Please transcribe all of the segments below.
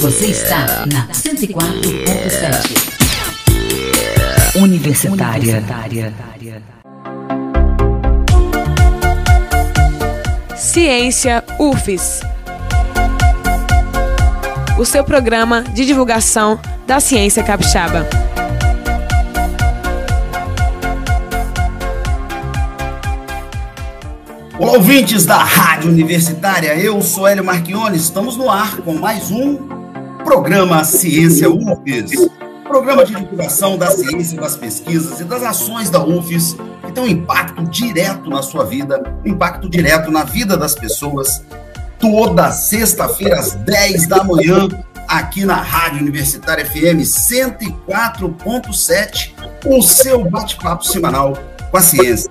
Você está na 104.7. Universitária. Ciência UFES. O seu programa de divulgação da ciência capixaba. Olá, ouvintes da Rádio Universitária, eu sou Hélio Marchione, estamos no ar com mais um programa Ciência UFES, programa de divulgação da ciência, das pesquisas e das ações da UFES que tem um impacto direto na sua vida, um impacto direto na vida das pessoas, toda sexta-feira às 10 da manhã, aqui na Rádio Universitária FM 104.7, o seu bate-papo semanal com a ciência.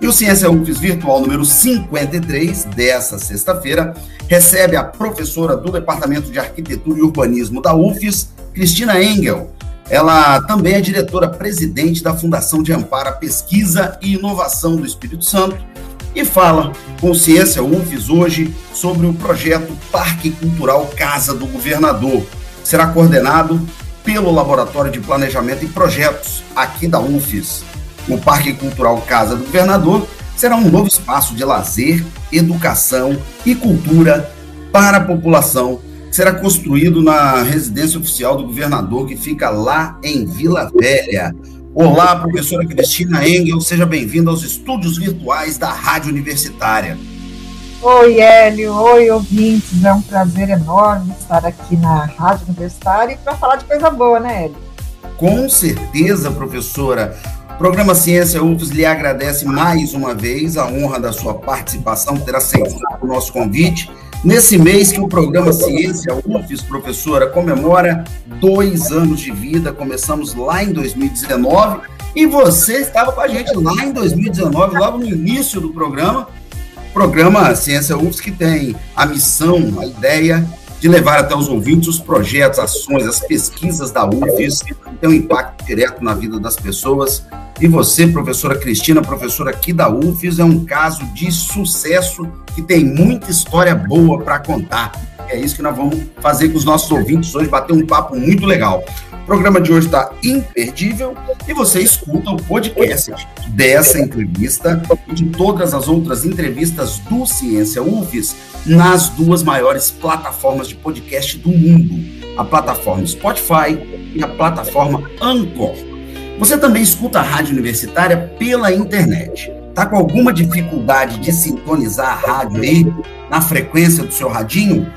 E o Ciência UFES Virtual número 53, dessa sexta-feira, recebe a professora do Departamento de Arquitetura e Urbanismo da UFES, Cristina Engel. Ela também é diretora-presidente da Fundação de Amparo à Pesquisa e Inovação do Espírito Santo e fala com Ciência UFES hoje sobre o projeto Parque Cultural Casa do Governador. Será coordenado pelo Laboratório de Planejamento e Projetos aqui da UFES. O Parque Cultural Casa do Governador será um novo espaço de lazer, educação e cultura para a população. Será construído na residência oficial do governador, que fica lá em Vila Velha. Olá, professora Cristina Engel, seja bem-vinda aos estúdios virtuais da Rádio Universitária. Oi, Hélio, oi, ouvintes. É um prazer enorme estar aqui na Rádio Universitária para falar de coisa boa, né, Hélio? Com certeza, professora. Programa Ciência UFES lhe agradece mais uma vez a honra da sua participação, ter aceitado o nosso convite. Nesse mês que o programa Ciência UFES, professora, comemora dois anos de vida, começamos lá em 2019 e você estava com a gente lá em 2019, logo no início do programa. Programa Ciência UFES que tem a missão, a ideia de levar até os ouvintes os projetos, ações, as pesquisas da UFES, que tem um impacto direto na vida das pessoas. E você, professora Cristina, professora aqui da UFES, é um caso de sucesso que tem muita história boa para contar. É isso que nós vamos fazer com os nossos ouvintes hoje, bater um papo muito legal. O programa de hoje está imperdível e você escuta o podcast dessa entrevista e de todas as outras entrevistas do Ciência UFES nas duas maiores plataformas de podcast do mundo, a plataforma Spotify e a plataforma Anchor. Você também escuta a rádio universitária pela internet. Tá com alguma dificuldade de sintonizar a rádio aí na frequência do seu radinho?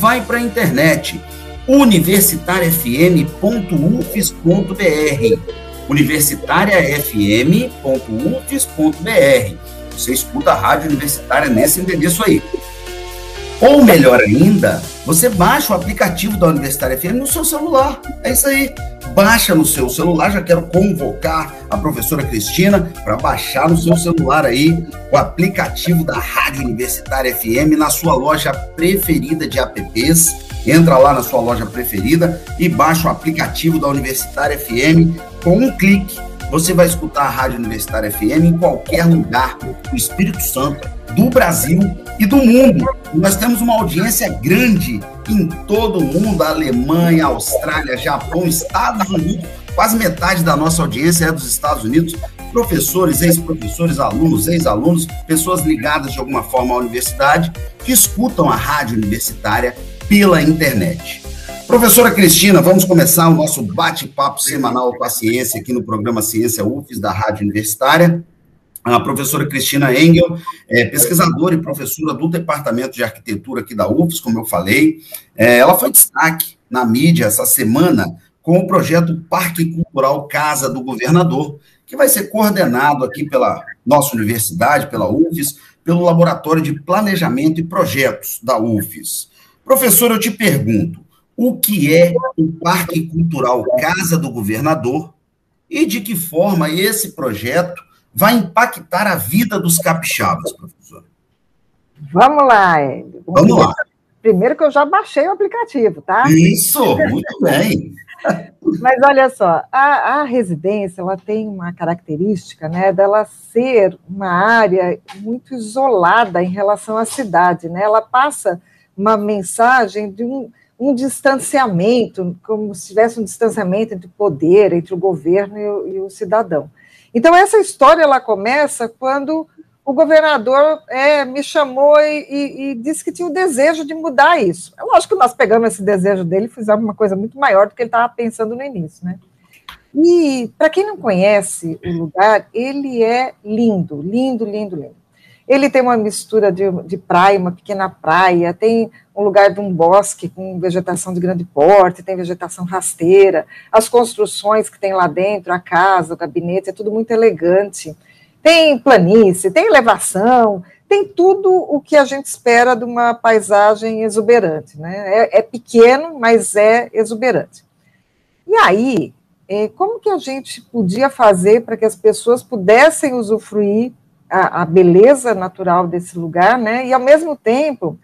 Vai para a internet universitariafm.ufes.br universitariafm.ufes.br Você escuta a rádio universitária nesse endereço aí. Ou melhor ainda, você baixa o aplicativo da Universitária FM no seu celular. É isso aí. Baixa no seu celular. Já quero convocar a professora Cristina para baixar no seu celular aí o aplicativo da Rádio Universitária FM na sua loja preferida de apps. Entra lá na sua loja preferida e baixa o aplicativo da Universitária FM com um clique. Você vai escutar a Rádio Universitária FM em qualquer lugar do Espírito Santo do Brasil e do mundo. Nós temos uma audiência grande em todo o mundo, Alemanha, Austrália, Japão, Estados Unidos. Quase metade da nossa audiência é dos Estados Unidos. Professores, ex-professores, alunos, ex-alunos, pessoas ligadas de alguma forma à universidade que escutam a rádio universitária pela internet. Professora Cristina, vamos começar o nosso bate-papo semanal com a ciência aqui no programa Ciência UFES da Rádio Universitária a professora Cristina Engel, é pesquisadora e professora do Departamento de Arquitetura aqui da UFS, como eu falei. É, ela foi destaque na mídia essa semana com o projeto Parque Cultural Casa do Governador, que vai ser coordenado aqui pela nossa universidade, pela UFES, pelo Laboratório de Planejamento e Projetos da UFES. Professor, eu te pergunto, o que é o Parque Cultural Casa do Governador e de que forma esse projeto vai impactar a vida dos capixabas, professor? Vamos lá, Hélio. Vamos lá. Primeiro que eu já baixei o aplicativo, tá? Isso, muito bem. Mas olha só, a, a, residência ela tem uma característica, né, dela ser uma área muito isolada em relação à cidade, né? Ela passa uma mensagem de um, um distanciamento, como se tivesse um distanciamento entre o poder, entre o governo e o, e o cidadão. Então, essa história ela começa quando o governador é, me chamou e, e, e, disse que tinha o desejo de mudar isso. É lógico que nós pegamos esse desejo dele e fizemos uma coisa muito maior do que ele estava pensando no início, né? E, para quem não conhece o lugar, ele é lindo, lindo, lindo, lindo. Ele tem uma mistura de, de praia, uma pequena praia, tem um lugar de um bosque com vegetação de grande porte, tem vegetação rasteira, as construções que tem lá dentro, a casa, o gabinete, é tudo muito elegante tem planície, tem elevação, tem tudo o que a gente espera de uma paisagem exuberante. Né? É, é pequeno, mas é exuberante. E aí, é, como que a gente podia fazer para que as pessoas pudessem usufruir a, a, beleza natural desse lugar, né? E ao mesmo tempo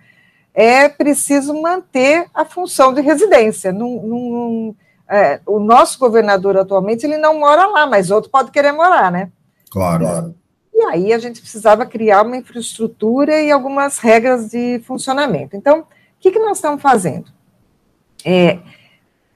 é preciso manter a função de residência. Num, num, é, o nosso governador atualmente ele não mora lá, mas outro pode querer morar, né? Claro. E aí a gente precisava criar uma infraestrutura e algumas regras de funcionamento. Então, o que, que nós estamos fazendo? É,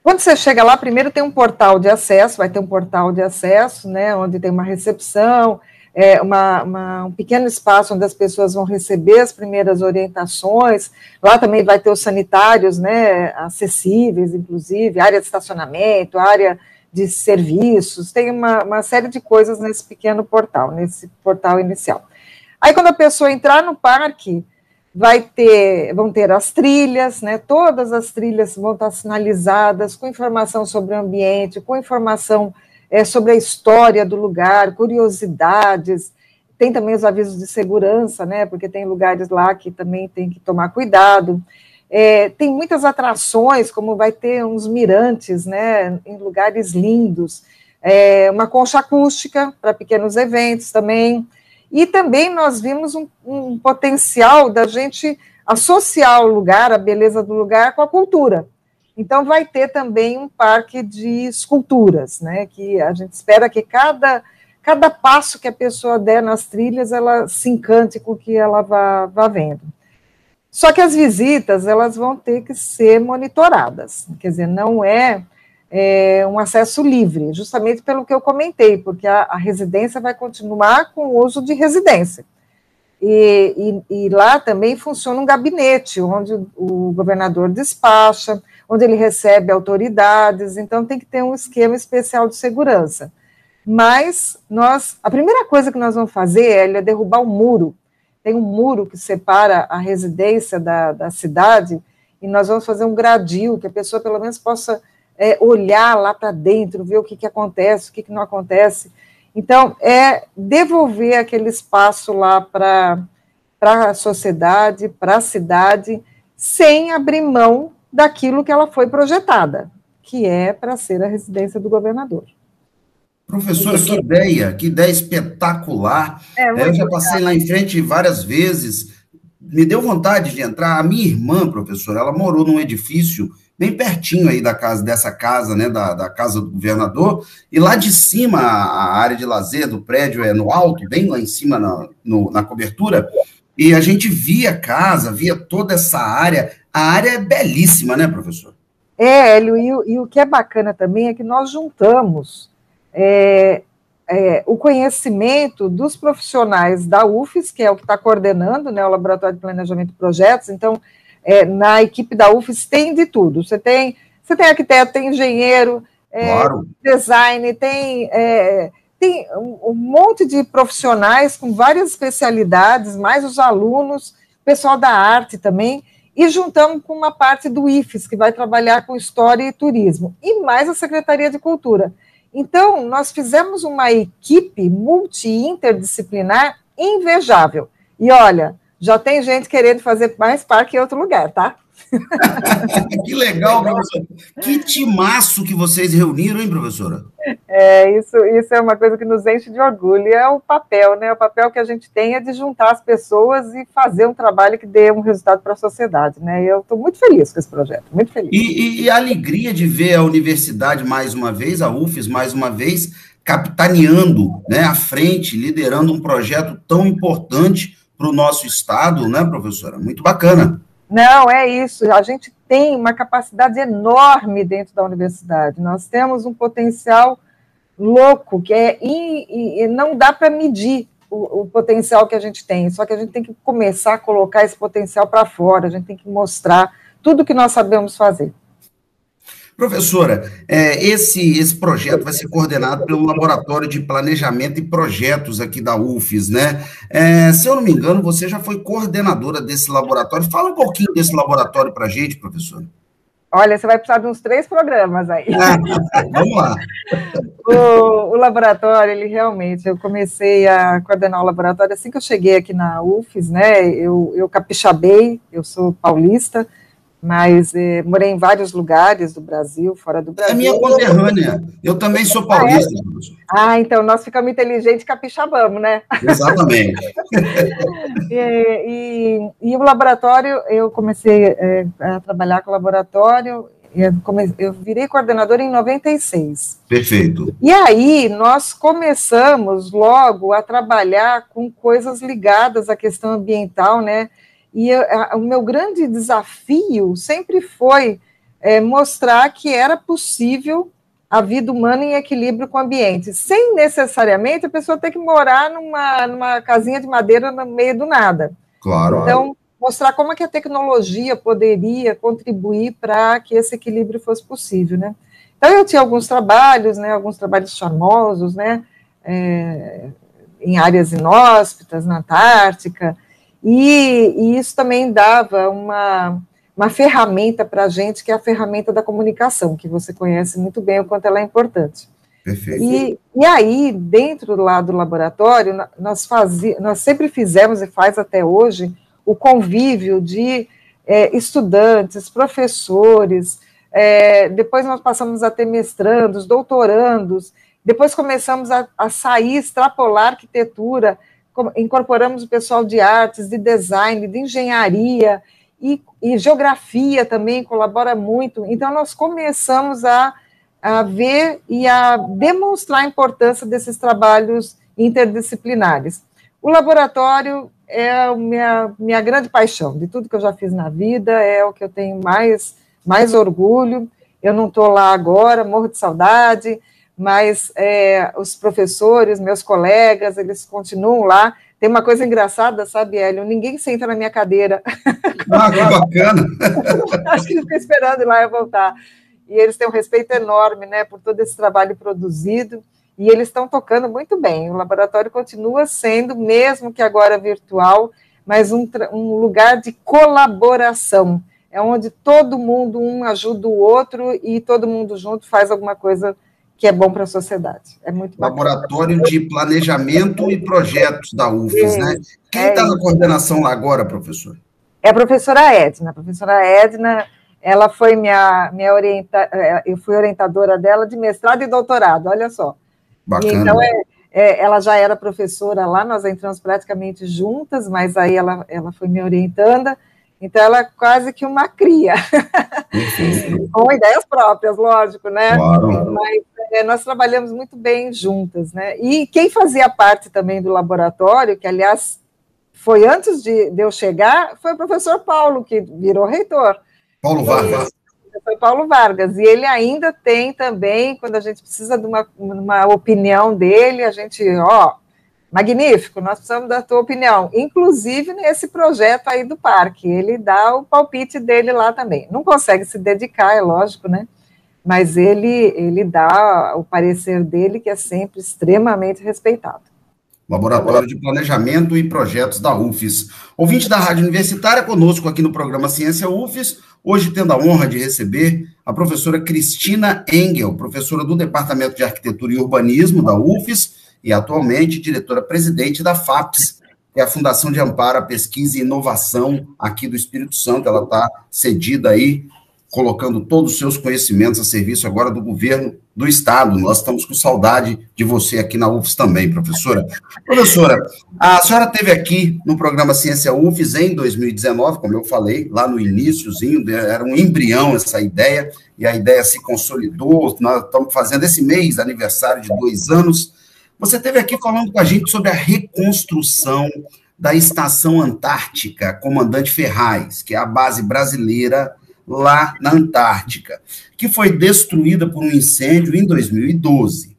quando você chega lá, primeiro tem um portal de acesso, vai ter um portal de acesso, né, onde tem uma recepção, é, uma, uma, um pequeno espaço onde as pessoas vão receber as primeiras orientações. Lá também vai ter os sanitários, né, acessíveis, inclusive, área de estacionamento, área de serviços, tem uma, uma série de coisas nesse pequeno portal, nesse portal inicial. Aí, quando a pessoa entrar no parque, vai ter, vão ter as trilhas, né? Todas as trilhas vão estar sinalizadas com informação sobre o ambiente, com informação é, sobre a história do lugar, curiosidades. Tem também os avisos de segurança, né? Porque tem lugares lá que também tem que tomar cuidado. É, tem muitas atrações, como vai ter uns mirantes, né, em lugares lindos, é, uma concha acústica para pequenos eventos também, e também nós vimos um, um, potencial da gente associar o lugar, a beleza do lugar, com a cultura. Então, vai ter também um parque de esculturas, né, que a gente espera que cada, cada passo que a pessoa der nas trilhas, ela se encante com o que ela vá, vá vendo. Só que as visitas elas vão ter que ser monitoradas, quer dizer, não é, é um acesso livre, justamente pelo que eu comentei, porque a, a residência vai continuar com o uso de residência. E, e, e, lá também funciona um gabinete, onde o governador despacha, onde ele recebe autoridades, então tem que ter um esquema especial de segurança. Mas nós, a primeira coisa que nós vamos fazer é derrubar o muro tem um muro que separa a residência da, da cidade, e nós vamos fazer um gradil, que a pessoa pelo menos possa é, olhar lá para dentro, ver o que, que acontece, o que, que não acontece. Então, é devolver aquele espaço lá para a sociedade, para a cidade, sem abrir mão daquilo que ela foi projetada, que é para ser a residência do governador. Professora, que ideia, que ideia espetacular. É, eu já passei lá em frente várias vezes, me deu vontade de entrar. A minha irmã, professora, ela morou num edifício bem pertinho aí da casa, dessa casa, né, da, da casa do governador, e lá de cima, a, área de lazer do prédio é no alto, bem lá em cima na, no, na cobertura, e a gente via a casa, via toda essa área, a área é belíssima, né, professor? É, Hélio, e, e o que é bacana também é que nós juntamos é, é, o conhecimento dos profissionais da UFES, que é o que está coordenando né, o Laboratório de Planejamento de Projetos. Então, é, na equipe da UFES tem de tudo. Você tem, você tem arquiteto, tem engenheiro, é, claro. design, tem, é, tem um, um, monte de profissionais com várias especialidades, mais os alunos, pessoal da arte também, e juntamos com uma parte do IFES, que vai trabalhar com história e turismo, e mais a Secretaria de Cultura. Então, nós fizemos uma equipe multi-interdisciplinar invejável. E olha, já tem gente querendo fazer mais parque em outro lugar, tá? que legal, professor. Que timaço que vocês reuniram, hein, professora? É, isso, isso é uma coisa que nos enche de orgulho. É o papel, né? O papel que a gente tem é de juntar as pessoas e fazer um trabalho que dê um resultado para a sociedade, né? Eu estou muito feliz com esse projeto, muito feliz. E, e, e a alegria de ver a universidade mais uma vez, a UFES mais uma vez, capitaneando né, à frente, liderando um projeto tão importante para o nosso estado, né, professora? Muito bacana. Não, é isso. A gente tem uma capacidade enorme dentro da universidade. Nós temos um potencial louco, que é e, não dá para medir o, o, potencial que a gente tem, só que a gente tem que começar a colocar esse potencial para fora, a gente tem que mostrar tudo que nós sabemos fazer. Professora, é, esse, esse projeto vai ser coordenado pelo Laboratório de Planejamento e Projetos aqui da UFES, né? É, se eu não me engano, você já foi coordenadora desse laboratório. Fala um pouquinho desse laboratório para a gente, professora. Olha, você vai precisar de uns três programas aí. Ah, vamos lá. O, o, laboratório, ele realmente, eu comecei a coordenar o laboratório assim que eu cheguei aqui na UFES, né? Eu, eu capixabei, eu sou paulista, mas eh, morei em vários lugares do Brasil, fora do Brasil. É minha conterrânea. Eu também sou paulista. Ah, é? ah então nós ficamos inteligentes e capixabamos, né? Exatamente. e, e, e, o laboratório, eu comecei é, a trabalhar com o laboratório, eu, come, eu virei coordenadora em 96. Perfeito. E aí nós começamos logo a trabalhar com coisas ligadas à questão ambiental, né? E eu, a, o meu grande desafio sempre foi é, mostrar que era possível a vida humana em equilíbrio com o ambiente, sem necessariamente a pessoa ter que morar numa, numa casinha de madeira no meio do nada. Claro. Então, mostrar como é que a tecnologia poderia contribuir para que esse equilíbrio fosse possível, né? Então, eu tinha alguns trabalhos, né, alguns trabalhos charmosos, né, é, em áreas inóspitas, na Antártica, e, e isso também dava uma, uma ferramenta para a gente, que é a ferramenta da comunicação, que você conhece muito bem o quanto ela é importante. Perfeito. E, e aí, dentro lá do laboratório, nós, fazia, nós sempre fizemos e faz até hoje o convívio de é, estudantes, professores, é, depois nós passamos a ter mestrandos, doutorandos, depois começamos a, a sair, extrapolar arquitetura incorporamos o pessoal de artes, de design, de engenharia e, e geografia também colabora muito. Então, nós começamos a, a ver e a demonstrar a importância desses trabalhos interdisciplinares. O laboratório é a minha, minha grande paixão, de tudo que eu já fiz na vida, é o que eu tenho mais, mais orgulho. Eu não estou lá agora, morro de saudade, mas é, os professores, meus colegas, eles continuam lá. Tem uma coisa engraçada, sabe, Hélio? Ninguém senta na minha cadeira. Ah, que bacana! Acho que eles ficam esperando lá eu voltar. E eles têm um respeito enorme, né, por todo esse trabalho produzido, e eles estão tocando muito bem. O laboratório continua sendo, mesmo que agora virtual, mas um, um lugar de colaboração. É onde todo mundo, um ajuda o outro, e todo mundo junto faz alguma coisa que é bom para a sociedade. É muito Laboratório de Planejamento e Projetos da UFES, né? Quem está é na coordenação lá agora, professor? É a professora Edna. A professora Edna, ela foi minha, minha orienta, é, eu fui orientadora dela de mestrado e doutorado, olha só. Bacana. Então, é, é, ela já era professora lá, nós entramos praticamente juntas, mas aí ela, ela foi me orientando, então, ela é quase que uma cria, com ideias próprias, lógico, né? Claro. Mas é, nós trabalhamos muito bem juntas, né? E quem fazia parte também do laboratório, que, aliás, foi antes de, de eu chegar, foi o professor Paulo, que virou reitor. Paulo Vargas. Foi Paulo Vargas. E ele ainda tem também, quando a gente precisa de uma, uma opinião dele, a gente, ó, Magnífico, nós precisamos da tua opinião, inclusive nesse projeto aí do parque. Ele dá o palpite dele lá também. Não consegue se dedicar, é lógico, né? Mas ele, ele dá o parecer dele, que é sempre extremamente respeitado. Laboratório de Planejamento e Projetos da UFES. Ouvinte da Rádio Universitária, conosco aqui no programa Ciência UFES, hoje tendo a honra de receber a professora Cristina Engel, professora do Departamento de Arquitetura e Urbanismo da UFES, e atualmente diretora-presidente da FAPES, que é a Fundação de Amparo à Pesquisa e Inovação aqui do Espírito Santo. Ela está cedida aí, colocando todos os seus conhecimentos a serviço agora do governo do Estado. Nós estamos com saudade de você aqui na UFES também, professora. Professora, a senhora teve aqui no programa Ciência UFES em 2019, como eu falei, lá no iníciozinho, era um embrião essa ideia, e a ideia se consolidou. Nós estamos fazendo esse mês aniversário de dois anos você esteve aqui falando com a gente sobre a reconstrução da Estação Antártica Comandante Ferraz, que é a base brasileira lá na Antártica, que foi destruída por um incêndio em 2012.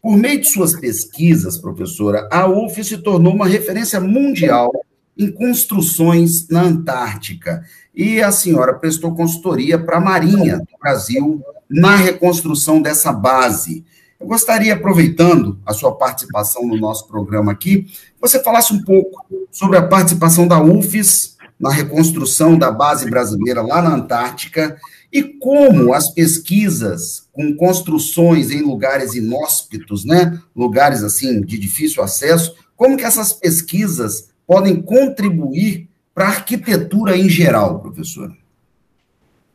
Por meio de suas pesquisas, professora, a UF se tornou uma referência mundial em construções na Antártica. E a senhora prestou consultoria para a Marinha do Brasil na reconstrução dessa base. Eu gostaria, aproveitando a sua participação no nosso programa aqui, você falasse um pouco sobre a participação da UFES na reconstrução da base brasileira lá na Antártica e como as pesquisas com construções em lugares inóspitos, né, lugares assim de difícil acesso, como que essas pesquisas podem contribuir para a arquitetura em geral, professora?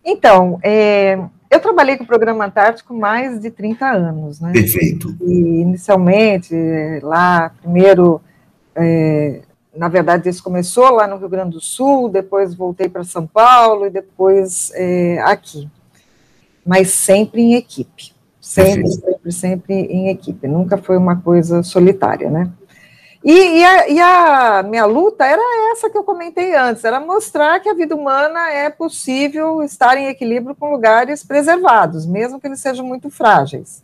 Então, é, eu trabalhei com o Programa Antártico mais de 30 anos, né? Perfeito. E inicialmente, lá, primeiro, é, na verdade, isso começou lá no Rio Grande do Sul, depois voltei para São Paulo e depois é, aqui. Mas sempre em equipe. Sempre, Perfeito. sempre, sempre em equipe. Nunca foi uma coisa solitária, né? E, e, a, e, a, minha luta era essa que eu comentei antes, era mostrar que a vida humana é possível estar em equilíbrio com lugares preservados, mesmo que eles sejam muito frágeis.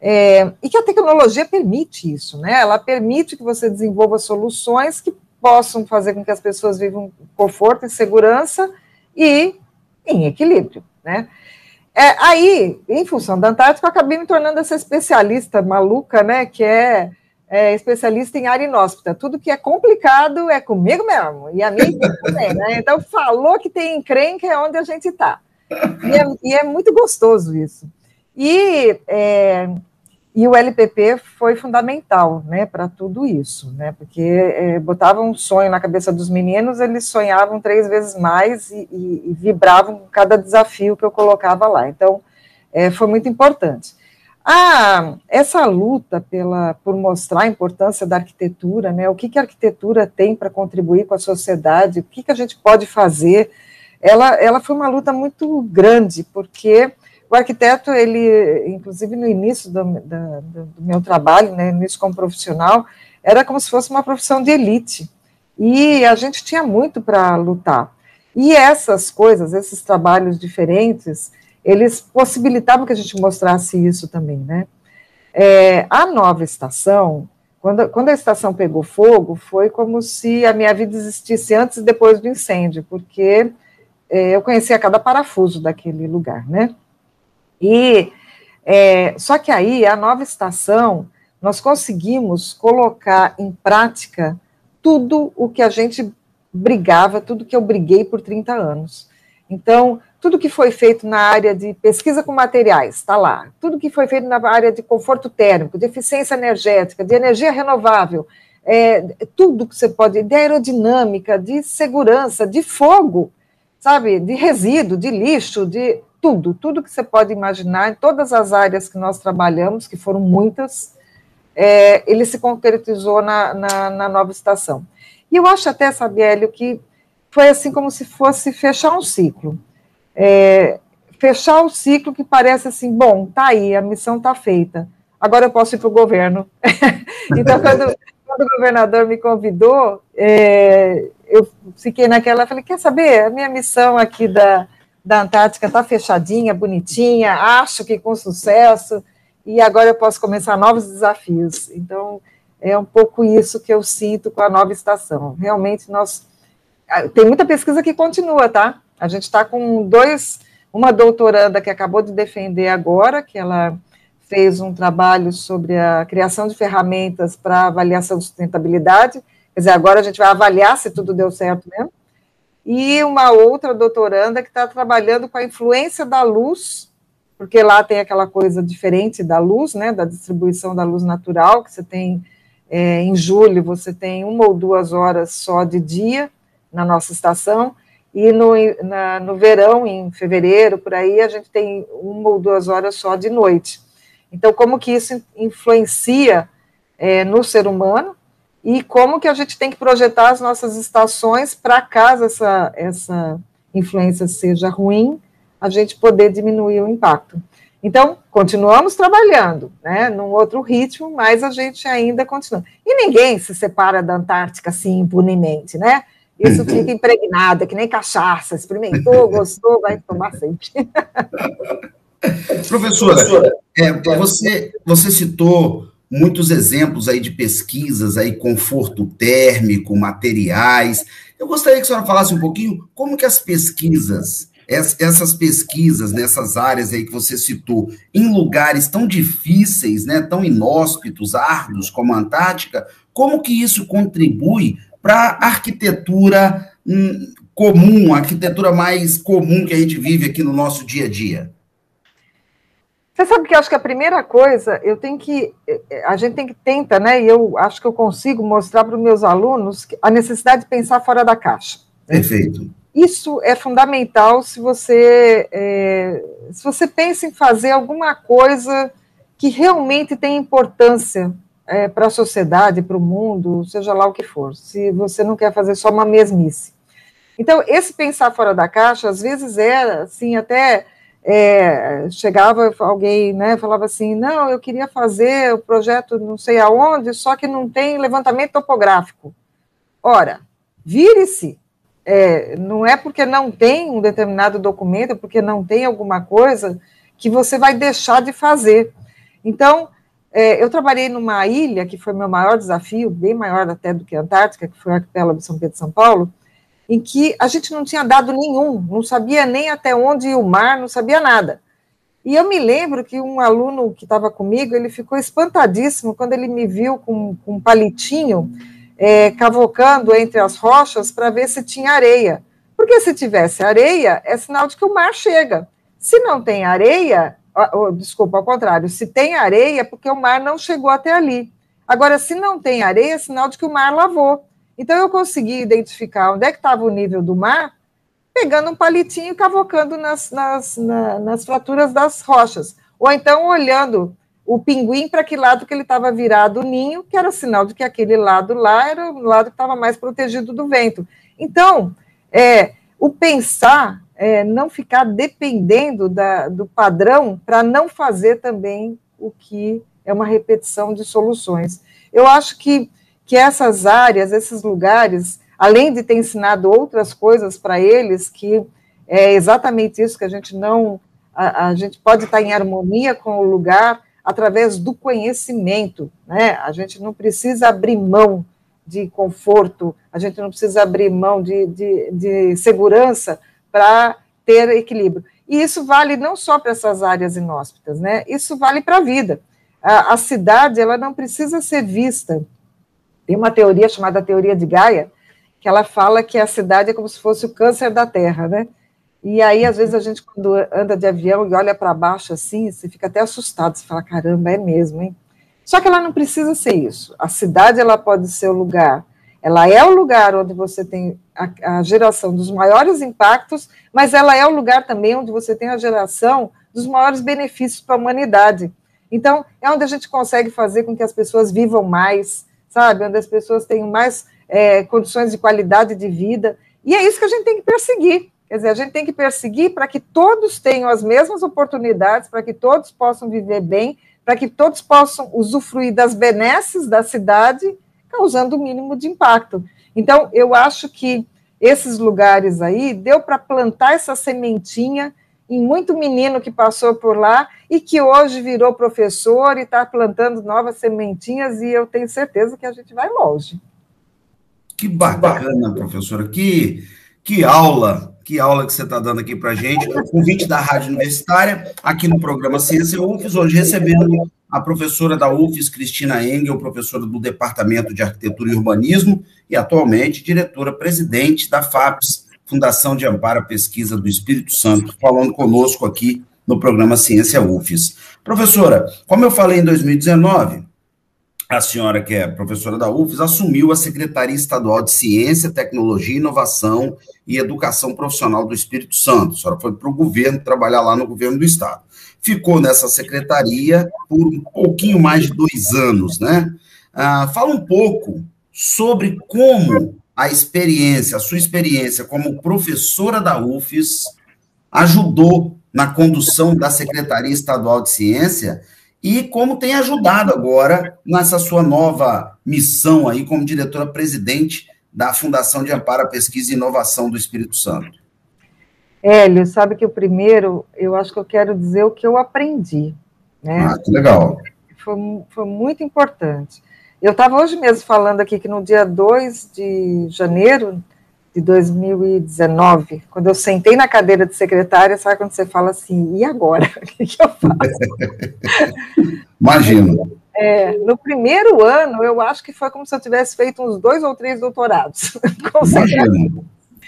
É, e que a tecnologia permite isso, né? Ela permite que você desenvolva soluções que possam fazer com que as pessoas vivam conforto e segurança e em equilíbrio, né? É, aí, em função da Antártica, eu acabei me tornando essa especialista maluca, né? Que é é, especialista em área inóspita. Tudo que é complicado é comigo mesmo, e a minha também, né? Então, falou que tem encrenca é onde a gente está. E, é, e é, muito gostoso isso. E, é, e o LPP foi fundamental, né, para tudo isso, né, porque é, botava um sonho na cabeça dos meninos, eles sonhavam três vezes mais e, e, e vibravam com cada desafio que eu colocava lá. Então, é, foi muito importante. Ah, essa luta pela, por mostrar a importância da arquitetura, né, o que, que a arquitetura tem para contribuir com a sociedade, o que, que a gente pode fazer, ela, ela foi uma luta muito grande, porque o arquiteto, ele, inclusive no início do, da, do meu trabalho, né, no início como profissional, era como se fosse uma profissão de elite, e a gente tinha muito para lutar. E essas coisas, esses trabalhos diferentes, eles possibilitavam que a gente mostrasse isso também, né? É, a nova estação, quando, quando a estação pegou fogo, foi como se a minha vida existisse antes e depois do incêndio, porque é, eu conhecia cada parafuso daquele lugar, né? E é, só que aí a nova estação nós conseguimos colocar em prática tudo o que a gente brigava, tudo que eu briguei por 30 anos. Então, tudo que foi feito na área de pesquisa com materiais, está lá. Tudo que foi feito na área de conforto térmico, de eficiência energética, de energia renovável, é, tudo que você pode, de aerodinâmica, de segurança, de fogo, sabe, de resíduo, de lixo, de tudo, tudo que você pode imaginar, em todas as áreas que nós trabalhamos, que foram muitas, é, ele se concretizou na, na, na, nova estação. E eu acho até, Sabiélio, que foi assim como se fosse fechar um ciclo é, fechar o ciclo que parece assim, bom, tá aí, a missão tá feita, agora eu posso ir para o governo. então, quando, quando, o governador me convidou, é, eu fiquei naquela, falei, quer saber, a minha missão aqui da, da Antártica está fechadinha, bonitinha, acho que com sucesso, e agora eu posso começar novos desafios. Então, é um pouco isso que eu sinto com a nova estação. Realmente, nós. Ah, tem muita pesquisa que continua, tá? A gente está com dois, uma doutoranda que acabou de defender agora, que ela fez um trabalho sobre a criação de ferramentas para avaliação de sustentabilidade. Quer dizer, agora a gente vai avaliar se tudo deu certo mesmo. E uma outra doutoranda que está trabalhando com a influência da luz, porque lá tem aquela coisa diferente da luz, né, da distribuição da luz natural, que você tem é, em julho, você tem uma ou duas horas só de dia na nossa estação, e no, na, no verão, em fevereiro, por aí, a gente tem uma ou duas horas só de noite. Então, como que isso influencia é, no ser humano e como que a gente tem que projetar as nossas estações para caso essa, essa influência seja ruim, a gente poder diminuir o impacto. Então, continuamos trabalhando, né, num outro ritmo, mas a gente ainda continua. E ninguém se separa da Antártica assim impunemente, né? Isso fica impregnado, é que nem cachaça. Experimentou, gostou, vai tomar sempre. Professora, é, você, você citou muitos exemplos aí de pesquisas aí, conforto térmico, materiais. Eu gostaria que a senhora falasse um pouquinho como que as pesquisas, essas pesquisas nessas áreas aí que você citou, em lugares tão difíceis, né, tão inóspitos, árduos como a Antártica, como que isso contribui para a arquitetura hum, comum, a arquitetura mais comum que a gente vive aqui no nosso dia a dia? Você sabe que eu acho que a primeira coisa, eu tenho que, eh, eh, a gente tem que tenta, né? E eu acho que eu consigo mostrar para os meus alunos a necessidade de pensar fora da caixa. Perfeito. Isso é fundamental se você é, se você pensa em fazer alguma coisa que realmente tem importância é, para a sociedade, para o mundo, seja lá o que for. Se você não quer fazer só uma mesmice. Então, esse pensar fora da caixa, às vezes é assim até é, chegava alguém, né, falava assim, não, eu queria fazer o projeto não sei aonde, só que não tem levantamento topográfico. Ora, vire-se, é, não é porque não tem um determinado documento, porque não tem alguma coisa que você vai deixar de fazer. Então, é, eu trabalhei numa ilha, que foi meu maior desafio, bem maior até do que a Antártica, que foi o arquipélago de São Pedro e São Paulo, em que a gente não tinha dado nenhum, não sabia nem até onde ia o mar, não sabia nada. E eu me lembro que um aluno que estava comigo, ele ficou espantadíssimo quando ele me viu com, com um palitinho é, cavocando entre as rochas para ver se tinha areia. Porque se tivesse areia, é sinal de que o mar chega. Se não tem areia, desculpa, ao contrário, se tem areia, é porque o mar não chegou até ali. Agora, se não tem areia, é sinal de que o mar lavou. Então, eu consegui identificar onde é que estava o nível do mar, pegando um palitinho e cavocando nas, nas, na, nas fraturas das rochas. Ou então, olhando o pinguim para que lado que ele estava virado o ninho, que era sinal de que aquele lado lá era o lado que estava mais protegido do vento. Então, é, o pensar, é, não ficar dependendo da, do padrão para não fazer também o que é uma repetição de soluções. Eu acho que que essas áreas, esses lugares, além de ter ensinado outras coisas para eles, que é exatamente isso que a gente não, a, a, gente pode estar em harmonia com o lugar através do conhecimento, né? A gente não precisa abrir mão de conforto, a gente não precisa abrir mão de, de, de segurança para ter equilíbrio. E isso vale não só para essas áreas inóspitas, né? Isso vale para a vida. A cidade, ela não precisa ser vista tem uma teoria chamada teoria de Gaia, que ela fala que a cidade é como se fosse o câncer da Terra, né? E aí, às vezes, a gente, quando anda de avião e olha para baixo assim, você fica até assustado, você fala, caramba, é mesmo, hein? Só que ela não precisa ser isso. A cidade, ela pode ser o lugar, ela é o lugar onde você tem a, a geração dos maiores impactos, mas ela é o lugar também onde você tem a geração dos maiores benefícios para a humanidade. Então, é onde a gente consegue fazer com que as pessoas vivam mais, sabe? Onde as pessoas tenham mais é, condições de qualidade de vida. E é isso que a gente tem que perseguir. Quer dizer, a gente tem que perseguir para que todos tenham as mesmas oportunidades, para que todos possam viver bem, para que todos possam usufruir das benesses da cidade, causando o mínimo de impacto. Então, eu acho que esses lugares aí deu para plantar essa sementinha em muito menino que passou por lá e que hoje virou professor e está plantando novas sementinhas, e eu tenho certeza que a gente vai longe. Que bacana, professora, que, que aula, que aula que você está dando aqui para gente. Convite da Rádio Universitária, aqui no programa Ciência UFES, hoje recebendo a professora da UFES, Cristina Engel, professora do Departamento de Arquitetura e Urbanismo e atualmente diretora-presidente da FAPES, Fundação de Amparo à Pesquisa do Espírito Santo, falando conosco aqui no programa Ciência UFES. Professora, como eu falei em 2019, a senhora, que é professora da UFES, assumiu a Secretaria Estadual de Ciência, Tecnologia, Inovação e Educação Profissional do Espírito Santo. A senhora foi para o governo trabalhar lá no governo do Estado. Ficou nessa secretaria por um pouquinho mais de dois anos, né? Ah, fala um pouco sobre como a experiência, a sua experiência como professora da UFES ajudou na condução da Secretaria Estadual de Ciência e como tem ajudado agora nessa sua nova missão aí como diretora-presidente da Fundação de Amparo à Pesquisa e Inovação do Espírito Santo? Hélio, sabe que o primeiro, eu acho que eu quero dizer o que eu aprendi. Né? Ah, que legal. Foi, foi muito importante. Eu estava hoje mesmo falando aqui que no dia 2 de janeiro de 2019, quando eu sentei na cadeira de secretária, sabe quando você fala assim, e agora? O que, que eu faço? Imagino. É, no primeiro ano, eu acho que foi como se eu tivesse feito uns dois ou três doutorados. Com certeza.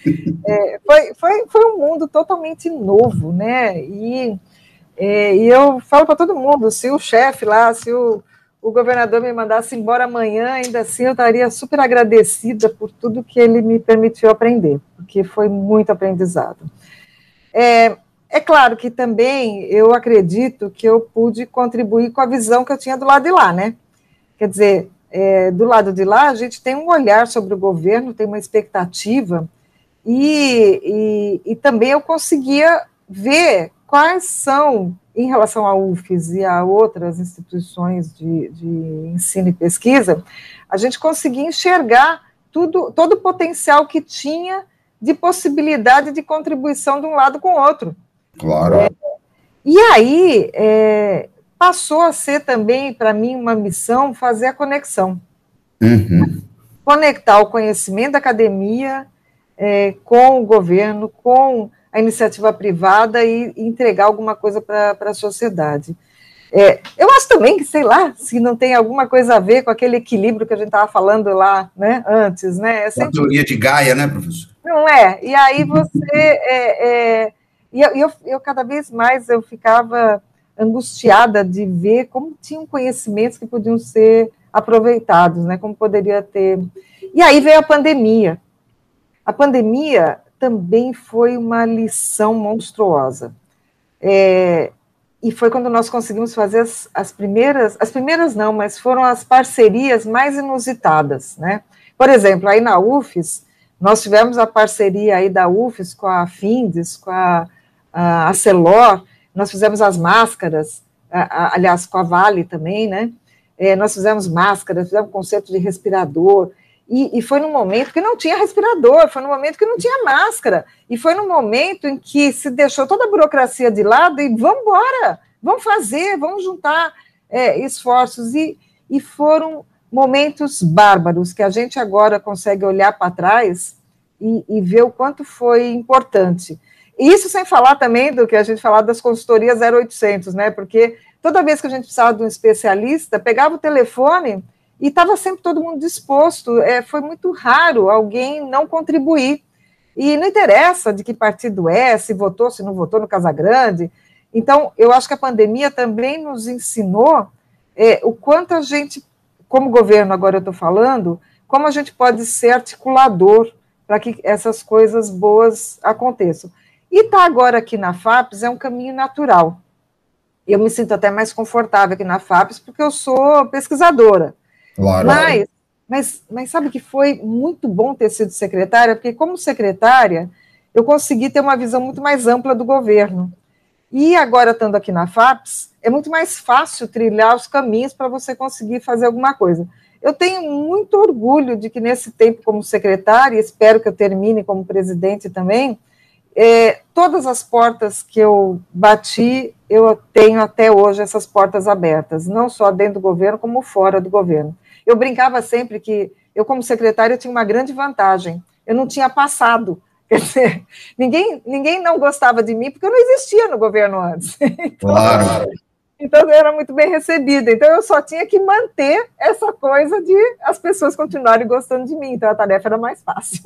É, foi, foi, foi um mundo totalmente novo, né? E, é, e eu falo para todo mundo: se o chefe lá, se o, o governador me mandasse embora amanhã, ainda assim eu estaria super agradecida por tudo que ele me permitiu aprender, porque foi muito aprendizado. É, é claro que também eu acredito que eu pude contribuir com a visão que eu tinha do lado de lá, né? Quer dizer, é, do lado de lá, a gente tem um olhar sobre o governo, tem uma expectativa e, e, e também eu conseguia ver quais são, em relação à UFES e a outras instituições de, de ensino e pesquisa, a gente conseguia enxergar tudo, todo o potencial que tinha de possibilidade de contribuição de um lado com o outro. Claro. É, e aí é, passou a ser também, para mim, uma missão fazer a conexão. Uhum. Conectar o conhecimento da academia é, com o governo, com a iniciativa privada e, entregar alguma coisa para a sociedade. É, eu acho também que, sei lá, se não tem alguma coisa a ver com aquele equilíbrio que a gente estava falando lá né, antes, né? É sempre... A teoria de Gaia, né, professor? Não é. E aí você. É, é, e eu, eu, eu, cada vez mais eu ficava angustiada de ver como tinham conhecimentos que podiam ser aproveitados, né? Como poderia ter. E aí veio a pandemia. A pandemia também foi uma lição monstruosa. É, e foi quando nós conseguimos fazer as, as, primeiras, as primeiras não, mas foram as parcerias mais inusitadas, né? Por exemplo, aí na UFES, nós tivemos a parceria aí da UFES com a Findes, com a, a, Celor, nós fizemos as máscaras, a, a, aliás, com a Vale também, né? É, nós fizemos máscaras, fizemos conceito de respirador, e, e, foi num momento que não tinha respirador, foi num momento que não tinha máscara, e foi num momento em que se deixou toda a burocracia de lado e vamos embora, vamos fazer, vamos juntar é, esforços. E, e foram momentos bárbaros que a gente agora consegue olhar para trás e, e, ver o quanto foi importante. Isso sem falar também do que a gente falava das consultorias 0800, né? Porque toda vez que a gente precisava de um especialista, pegava o telefone e estava sempre todo mundo disposto. É, foi muito raro alguém não contribuir. E não interessa de que partido é, se votou, se não votou no Casagrande. Então, eu acho que a pandemia também nos ensinou é, o quanto a gente, como governo, agora eu estou falando, como a gente pode ser articulador para que essas coisas boas aconteçam. E estar tá agora aqui na FAPES é um caminho natural. Eu me sinto até mais confortável aqui na FAPES, porque eu sou pesquisadora. Claro. Mas, mas, mas sabe que foi muito bom ter sido secretária, porque como secretária, eu consegui ter uma visão muito mais ampla do governo. E agora, estando aqui na FAPES, é muito mais fácil trilhar os caminhos para você conseguir fazer alguma coisa. Eu tenho muito orgulho de que nesse tempo como secretária, espero que eu termine como presidente também, é, todas as portas que eu bati, eu tenho até hoje essas portas abertas, não só dentro do governo, como fora do governo. Eu brincava sempre que eu, como secretária, tinha uma grande vantagem. Eu não tinha passado. Quer dizer, ninguém, ninguém não gostava de mim porque eu não existia no governo antes. Então, claro. Então eu era muito bem recebida. Então eu só tinha que manter essa coisa de as pessoas continuarem gostando de mim. Então a tarefa era mais fácil.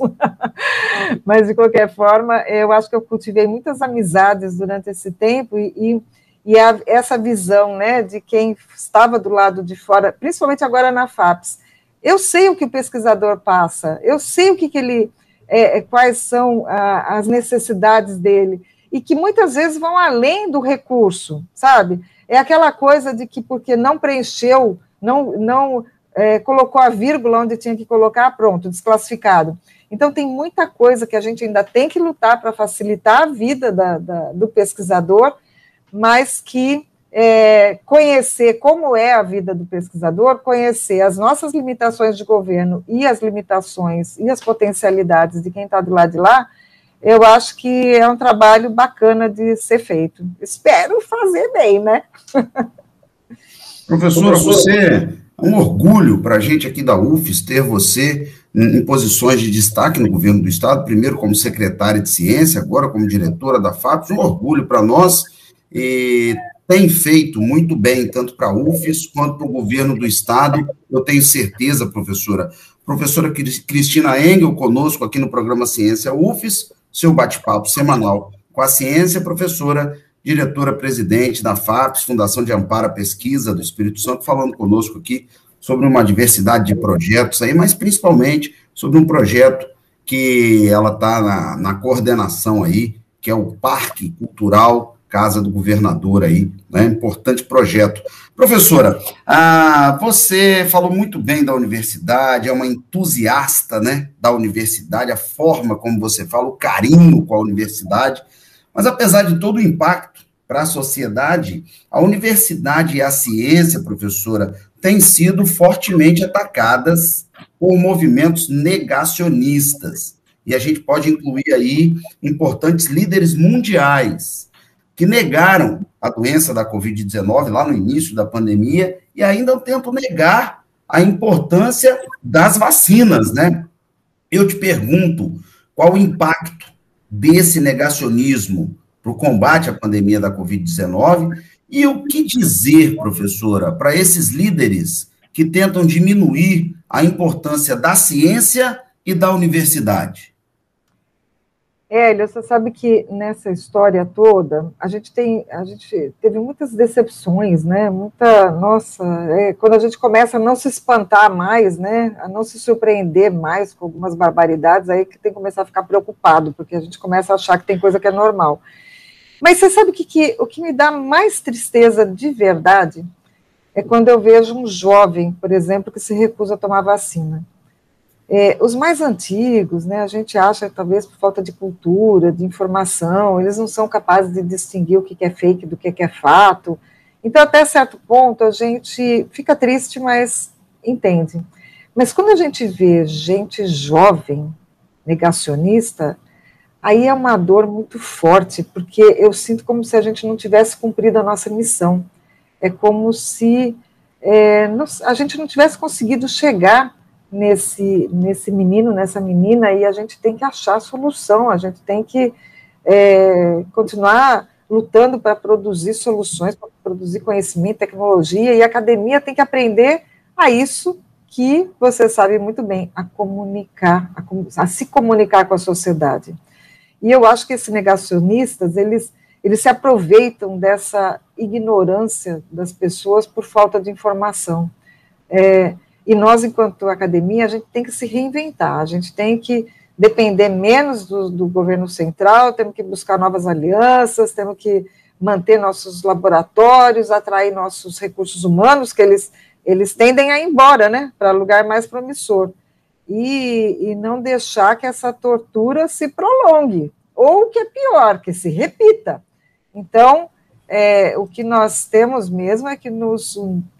Mas de qualquer forma, eu acho que eu cultivei muitas amizades durante esse tempo e, e e a, essa visão né, de quem estava do lado de fora, principalmente agora na FAPES. Eu sei o que o pesquisador passa, eu sei o que, que ele, é, é, quais são a, as necessidades dele, e que muitas vezes vão além do recurso, sabe? É aquela coisa de que porque não preencheu, não, não é, colocou a vírgula onde tinha que colocar, pronto, desclassificado. Então, tem muita coisa que a gente ainda tem que lutar para facilitar a vida da, da, do pesquisador mas que é, conhecer como é a vida do pesquisador, conhecer as nossas limitações de governo e as limitações e as potencialidades de quem está do lado de lá, eu acho que é um trabalho bacana de ser feito. Espero fazer bem, né? Professora, você é um orgulho para a gente aqui da UFES ter você em posições de destaque no governo do Estado, primeiro como secretária de Ciência, agora como diretora da FAPES, um orgulho para nós, e tem feito muito bem, tanto para a UFES quanto para o governo do Estado, eu tenho certeza, professora. Professora Cristina Engel, conosco aqui no programa Ciência UFES, seu bate-papo semanal com a ciência, professora, diretora-presidente da FAPES, Fundação de Amparo à Pesquisa do Espírito Santo, falando conosco aqui sobre uma diversidade de projetos aí, mas principalmente sobre um projeto que ela está na, na, coordenação aí, que é o Parque Cultural Casa do Governador aí, né? Importante projeto. Professora, ah, você falou muito bem da universidade, é uma entusiasta, né, da universidade, a forma como você fala, o carinho com a universidade, mas apesar de todo o impacto para a sociedade, a universidade e a ciência, professora, têm sido fortemente atacadas por movimentos negacionistas. E a gente pode incluir aí importantes líderes mundiais que negaram a doença da Covid-19 lá no início da pandemia e ainda tentam negar a importância das vacinas, né? Eu te pergunto, qual o impacto desse negacionismo para o combate à pandemia da Covid-19 e o que dizer, professora, para esses líderes que tentam diminuir a importância da ciência e da universidade? Hélio, você sabe que nessa história toda, a gente tem, a gente teve muitas decepções, né? Muita, nossa, é, quando a gente começa a não se espantar mais, né? A não se surpreender mais com algumas barbaridades, aí que tem que começar a ficar preocupado, porque a gente começa a achar que tem coisa que é normal. Mas você sabe que, que o que me dá mais tristeza de verdade é quando eu vejo um jovem, por exemplo, que se recusa a tomar vacina. É, os mais antigos, né, a gente acha, talvez por falta de cultura, de informação, eles não são capazes de distinguir o que é fake do que é fato. Então, até certo ponto, a gente fica triste, mas entende. Mas quando a gente vê gente jovem, negacionista, aí é uma dor muito forte, porque eu sinto como se a gente não tivesse cumprido a nossa missão. É como se é, a gente não tivesse conseguido chegar nesse, nesse menino, nessa menina, e a gente tem que achar solução, a gente tem que é, continuar lutando para produzir soluções, para produzir conhecimento, tecnologia, e a academia tem que aprender a isso que você sabe muito bem, a comunicar, a, a se comunicar com a sociedade. E eu acho que esses negacionistas, eles, eles se aproveitam dessa ignorância das pessoas por falta de informação. É, e nós, enquanto academia, a gente tem que se reinventar, a gente tem que depender menos do, do governo central, temos que buscar novas alianças, temos que manter nossos laboratórios, atrair nossos recursos humanos, que eles, eles tendem a ir embora, né, para lugar mais promissor. E, e não deixar que essa tortura se prolongue, ou que é pior, que se repita. Então, é, o que nós temos mesmo é que, nos,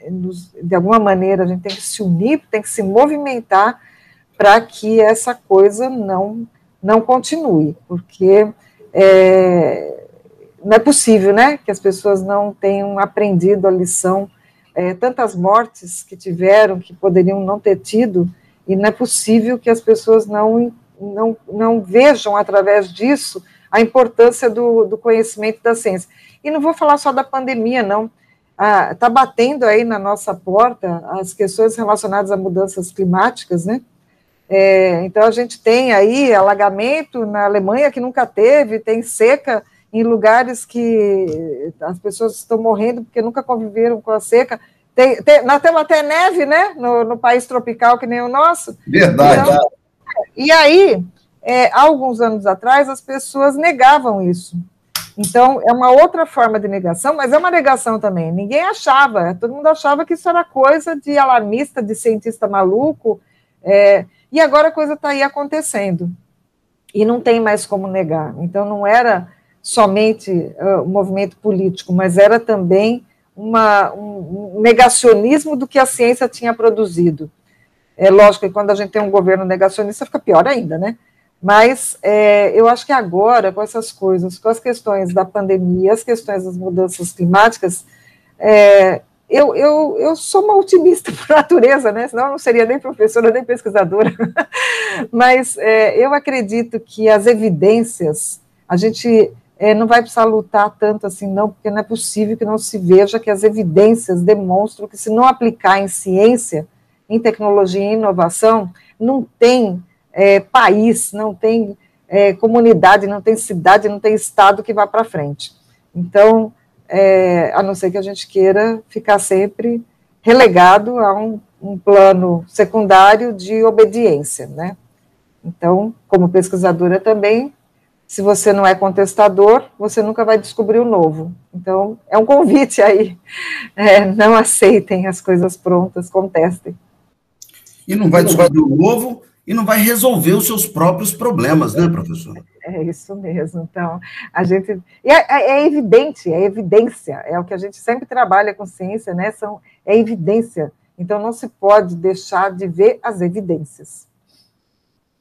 nos, de alguma maneira, a gente tem que se unir, tem que se movimentar para que essa coisa não, não continue, porque é, não é possível, né, que as pessoas não tenham aprendido a lição, é, tantas mortes que tiveram, que poderiam não ter tido, e não é possível que as pessoas não, não, não vejam através disso a importância do, do conhecimento da ciência. E não vou falar só da pandemia, não. Está ah, tá batendo aí na nossa porta as questões relacionadas a mudanças climáticas, né? É, então a gente tem aí alagamento na Alemanha que nunca teve, tem seca em lugares que as pessoas estão morrendo porque nunca conviveram com a seca. Tem, tem, nós temos até neve, né? No, no, país tropical que nem o nosso. Verdade. Então, e aí, é, alguns anos atrás, as pessoas negavam isso. Então, é uma outra forma de negação, mas é uma negação também. Ninguém achava, todo mundo achava que isso era coisa de alarmista, de cientista maluco, é, e agora a coisa está aí acontecendo. E não tem mais como negar. Então, não era somente uh, o movimento político, mas era também uma, um negacionismo do que a ciência tinha produzido. É lógico que quando a gente tem um governo negacionista fica pior ainda, né? Mas é, eu acho que agora, com essas coisas, com as questões da pandemia, as questões das mudanças climáticas, é, eu, eu, eu sou uma otimista por natureza, né? Senão eu não seria nem professora nem pesquisadora. Mas é, eu acredito que as evidências, a gente é, não vai precisar lutar tanto assim, não, porque não é possível que não se veja que as evidências demonstram que se não aplicar em ciência, em tecnologia e inovação, não tem é, país, não tem é, comunidade, não tem cidade, não tem estado que vá para frente. Então, é, a não ser que a gente queira ficar sempre relegado a um, um plano secundário de obediência, né? Então, como pesquisadora também, se você não é contestador, você nunca vai descobrir o novo. Então, é um convite aí. É, não aceitem as coisas prontas, contestem. E não vai descobrir o novo e não vai resolver os seus próprios problemas, né, professora? É isso mesmo. Então, a gente. É, é, é, evidente, é evidência, é o que a gente sempre trabalha com ciência, né? São, é evidência. Então, não se pode deixar de ver as evidências.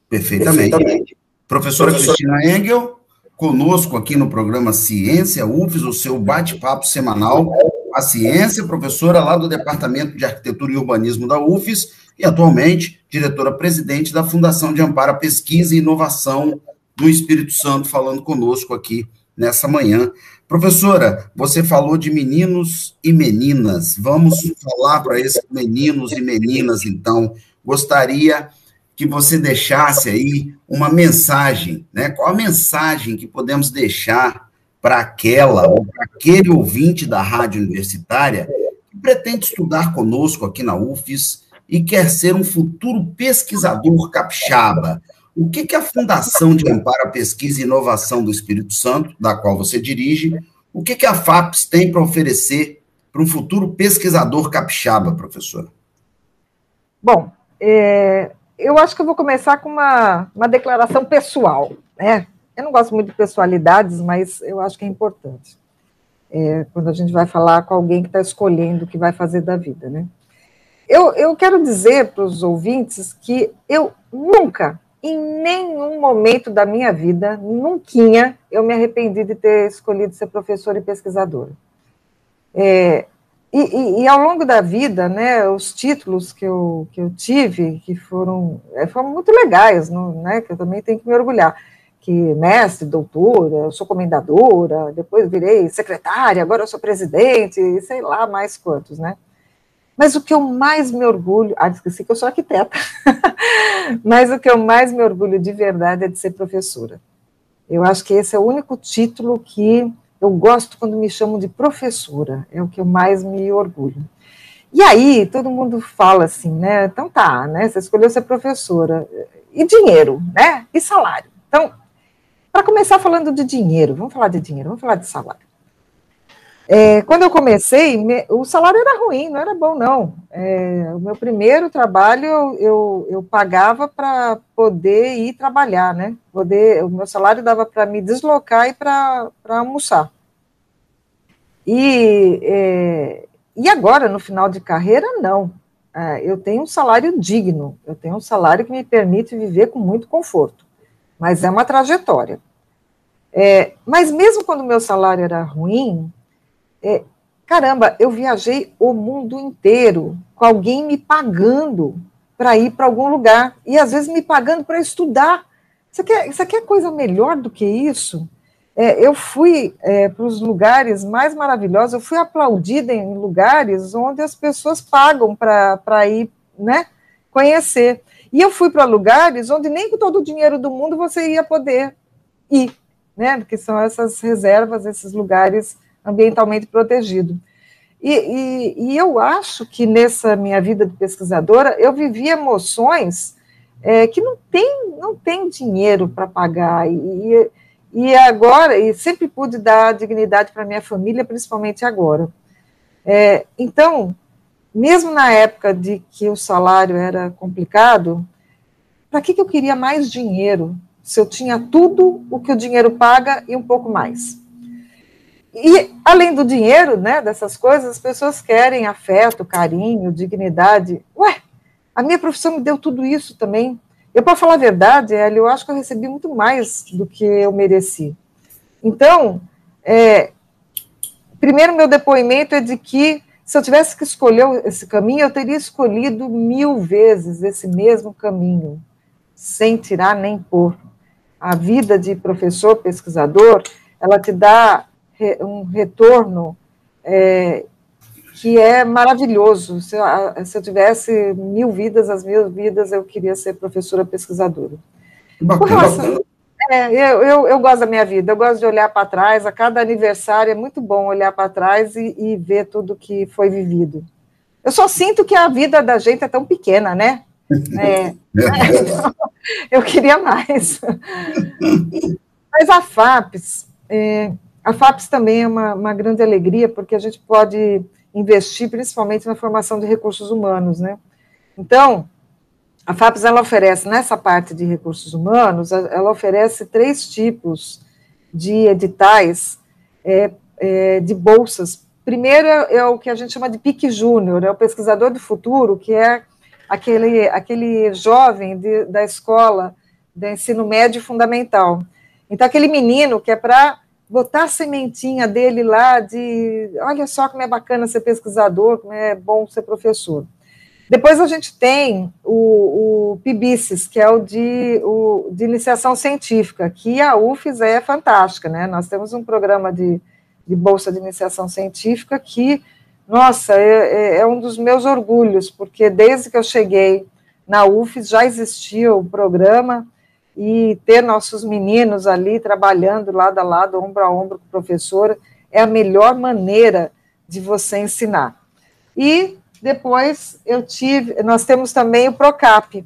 Perfeitamente. Perfeitamente. Professora, Professora Cristina Engel, conosco aqui no programa Ciência UFES, o seu bate-papo semanal. A ciência, professora lá do Departamento de Arquitetura e Urbanismo da UFES, e atualmente diretora-presidente da Fundação de Amparo à Pesquisa e Inovação do Espírito Santo, falando conosco aqui nessa manhã. Professora, você falou de meninos e meninas. Vamos falar para esses meninos e meninas, então. Gostaria que você deixasse aí uma mensagem, né? Qual a mensagem que podemos deixar para aquela ou para aquele ouvinte da rádio universitária que pretende estudar conosco aqui na UFES e quer ser um futuro pesquisador capixaba. O que, que a Fundação de Amparo à Pesquisa e Inovação do Espírito Santo, da qual você dirige, o que, que a FAPES tem para oferecer para um futuro pesquisador capixaba, professora? Bom, é, eu acho que eu vou começar com uma, uma declaração pessoal. Né? Eu não gosto muito de pessoalidades, mas eu acho que é importante. É, quando a gente vai falar com alguém que está escolhendo o que vai fazer da vida, né? Eu, eu quero dizer para os ouvintes que eu nunca, em nenhum momento da minha vida, nunca eu me arrependi de ter escolhido ser professora e pesquisadora. É, e, e, e, ao longo da vida, né, os títulos que eu, que eu tive, que foram, é, foram muito legais, não, né, que eu também tenho que me orgulhar, que mestre, doutora, eu sou comendadora, depois virei secretária, agora eu sou presidente, sei lá mais quantos, né. Mas o que eu mais me orgulho, ah, esqueci que eu sou arquiteta, mas o que eu mais me orgulho de verdade é de ser professora. Eu acho que esse é o único título que eu gosto quando me chamam de professora, é o que eu mais me orgulho. E aí, todo mundo fala assim, né? Então tá, né? Você escolheu ser professora. E dinheiro, né? E salário. Então, para começar falando de dinheiro, vamos falar de dinheiro, vamos falar de salário. É, quando eu comecei, me, o salário era ruim, não era bom, não. É, o meu primeiro trabalho eu, eu, pagava para poder ir trabalhar, né? Poder, o meu salário dava para me deslocar e para almoçar. E, é, e agora, no final de carreira, não. É, eu tenho um salário digno, eu tenho um salário que me permite viver com muito conforto, mas é uma trajetória. É, mas mesmo quando o meu salário era ruim, é, caramba, eu viajei o mundo inteiro com alguém me pagando para ir para algum lugar e às vezes me pagando para estudar. Você quer, você quer coisa melhor do que isso? É, eu fui é, para os lugares mais maravilhosos, eu fui aplaudida em lugares onde as pessoas pagam para ir né, conhecer. E eu fui para lugares onde nem com todo o dinheiro do mundo você ia poder ir, né? Que são essas reservas, esses lugares ambientalmente protegido. E, e, e, eu acho que nessa minha vida de pesquisadora, eu vivi emoções é, que não tem, não tem dinheiro para pagar. E, e agora, e sempre pude dar dignidade para minha família, principalmente agora. É, então, mesmo na época de que o salário era complicado, para que, que eu queria mais dinheiro se eu tinha tudo o que o dinheiro paga e um pouco mais? e além do dinheiro, né, dessas coisas, as pessoas querem afeto, carinho, dignidade. Ué, a minha profissão me deu tudo isso também. Eu, para falar a verdade, eu acho que eu recebi muito mais do que eu mereci. Então, é, primeiro meu depoimento é de que se eu tivesse que escolher esse caminho, eu teria escolhido mil vezes esse mesmo caminho, sem tirar nem pôr. A vida de professor, pesquisador, ela te dá um retorno é, que é maravilhoso. Se eu, se eu, tivesse mil vidas, as mil vidas, eu queria ser professora pesquisadora. Bacana, é, eu, eu, eu, gosto da minha vida, eu gosto de olhar para trás, a cada aniversário é muito bom olhar para trás e, e, ver tudo que foi vivido. Eu só sinto que a vida da gente é tão pequena, né? É, eu queria mais. Mas a FAPES, é, a FAPES também é uma, uma grande alegria, porque a gente pode investir principalmente na formação de recursos humanos, né? Então, a FAPES ela oferece, nessa parte de recursos humanos, ela oferece três tipos de editais é, é, de bolsas. Primeiro é, é, o que a gente chama de PIC Júnior, é o pesquisador do futuro, que é aquele, aquele jovem de, da escola de ensino médio fundamental. Então, aquele menino que é para botar a sementinha dele lá de, olha só como é bacana ser pesquisador, como é bom ser professor. Depois a gente tem o, o PIBICES, que é o de, o de iniciação científica, que a UFES é fantástica, né? Nós temos um programa de, de bolsa de iniciação científica que, nossa, é, é, é um dos meus orgulhos, porque desde que eu cheguei na UFES já existia o programa, e ter nossos meninos ali trabalhando lado a lado, ombro a ombro com a professora, é a melhor maneira de você ensinar. E depois eu tive, nós temos também o PROCAP,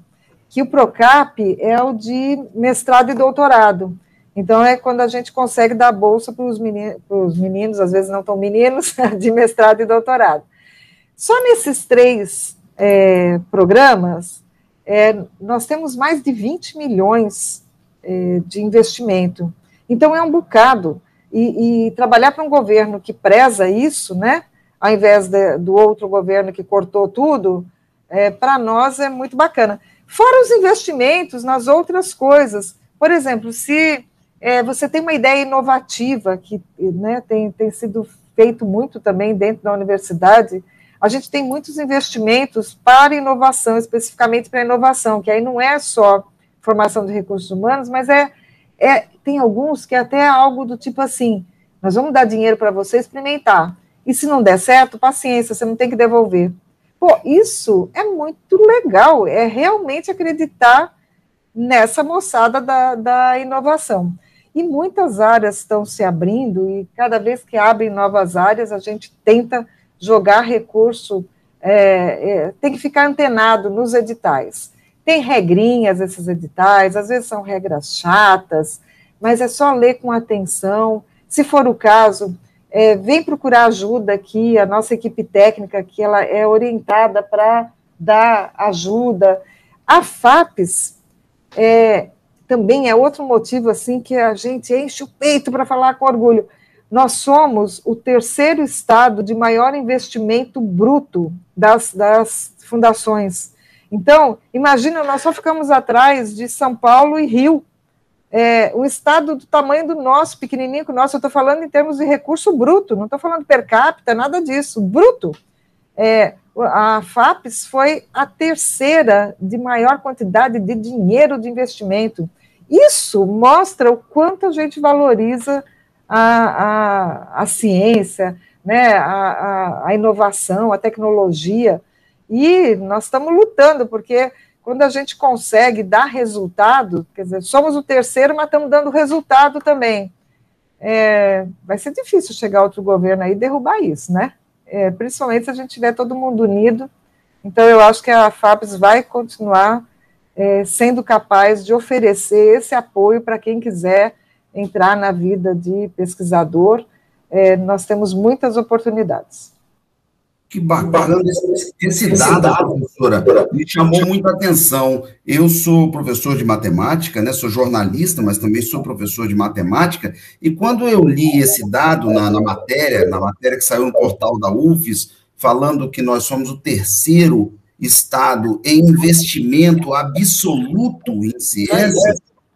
que o PROCAP é o de mestrado e doutorado. Então, é quando a gente consegue dar bolsa para os meninos, meninos, às vezes não tão meninos, de mestrado e doutorado. Só nesses três é, programas, é, nós temos mais de 20 milhões é, de investimento. Então, é um bocado. E, e trabalhar para um governo que preza isso, né? Ao invés de, do outro governo que cortou tudo, é, para nós é muito bacana. Fora os investimentos nas outras coisas. Por exemplo, se é, você tem uma ideia inovativa, que né, tem, tem sido feito muito também dentro da universidade, a gente tem muitos investimentos para inovação, especificamente para inovação, que aí não é só formação de recursos humanos, mas é, é tem alguns que é até algo do tipo assim, nós vamos dar dinheiro para você experimentar. E se não der certo, paciência, você não tem que devolver. Pô, isso é muito legal, é realmente acreditar nessa moçada da, da inovação. E muitas áreas estão se abrindo, e cada vez que abrem novas áreas, a gente tenta jogar recurso, é, é, tem que ficar antenado nos editais. Tem regrinhas esses editais, às vezes são regras chatas, mas é só ler com atenção. Se for o caso, é, vem procurar ajuda aqui, a nossa equipe técnica que ela é orientada para dar ajuda. A FAPES é, também é outro motivo assim que a gente enche o peito para falar com orgulho. Nós somos o terceiro estado de maior investimento bruto das, das fundações. Então, imagina, nós só ficamos atrás de São Paulo e Rio, é, um estado do tamanho do nosso, pequenininho que o nosso, eu estou falando em termos de recurso bruto, não estou falando per capita, nada disso, bruto. É, a FAPES foi a terceira de maior quantidade de dinheiro de investimento. Isso mostra o quanto a gente valoriza a, a, a ciência, né, a, a inovação, a tecnologia, e nós estamos lutando, porque quando a gente consegue dar resultado, quer dizer, somos o terceiro, mas estamos dando resultado também. É, vai ser difícil chegar outro governo aí e derrubar isso, né? É, principalmente se a gente tiver todo mundo unido. Então, eu acho que a FAPES vai continuar é, sendo capaz de oferecer esse apoio para quem quiser entrar na vida de pesquisador. É, nós temos muitas oportunidades. Que bacana esse, esse dado, professora, me chamou muita atenção. Eu sou professor de matemática, né? Sou jornalista, mas também sou professor de matemática. E quando eu li esse dado na, na matéria, na matéria que saiu no portal da UFES, falando que nós somos o terceiro estado em investimento absoluto em ciência,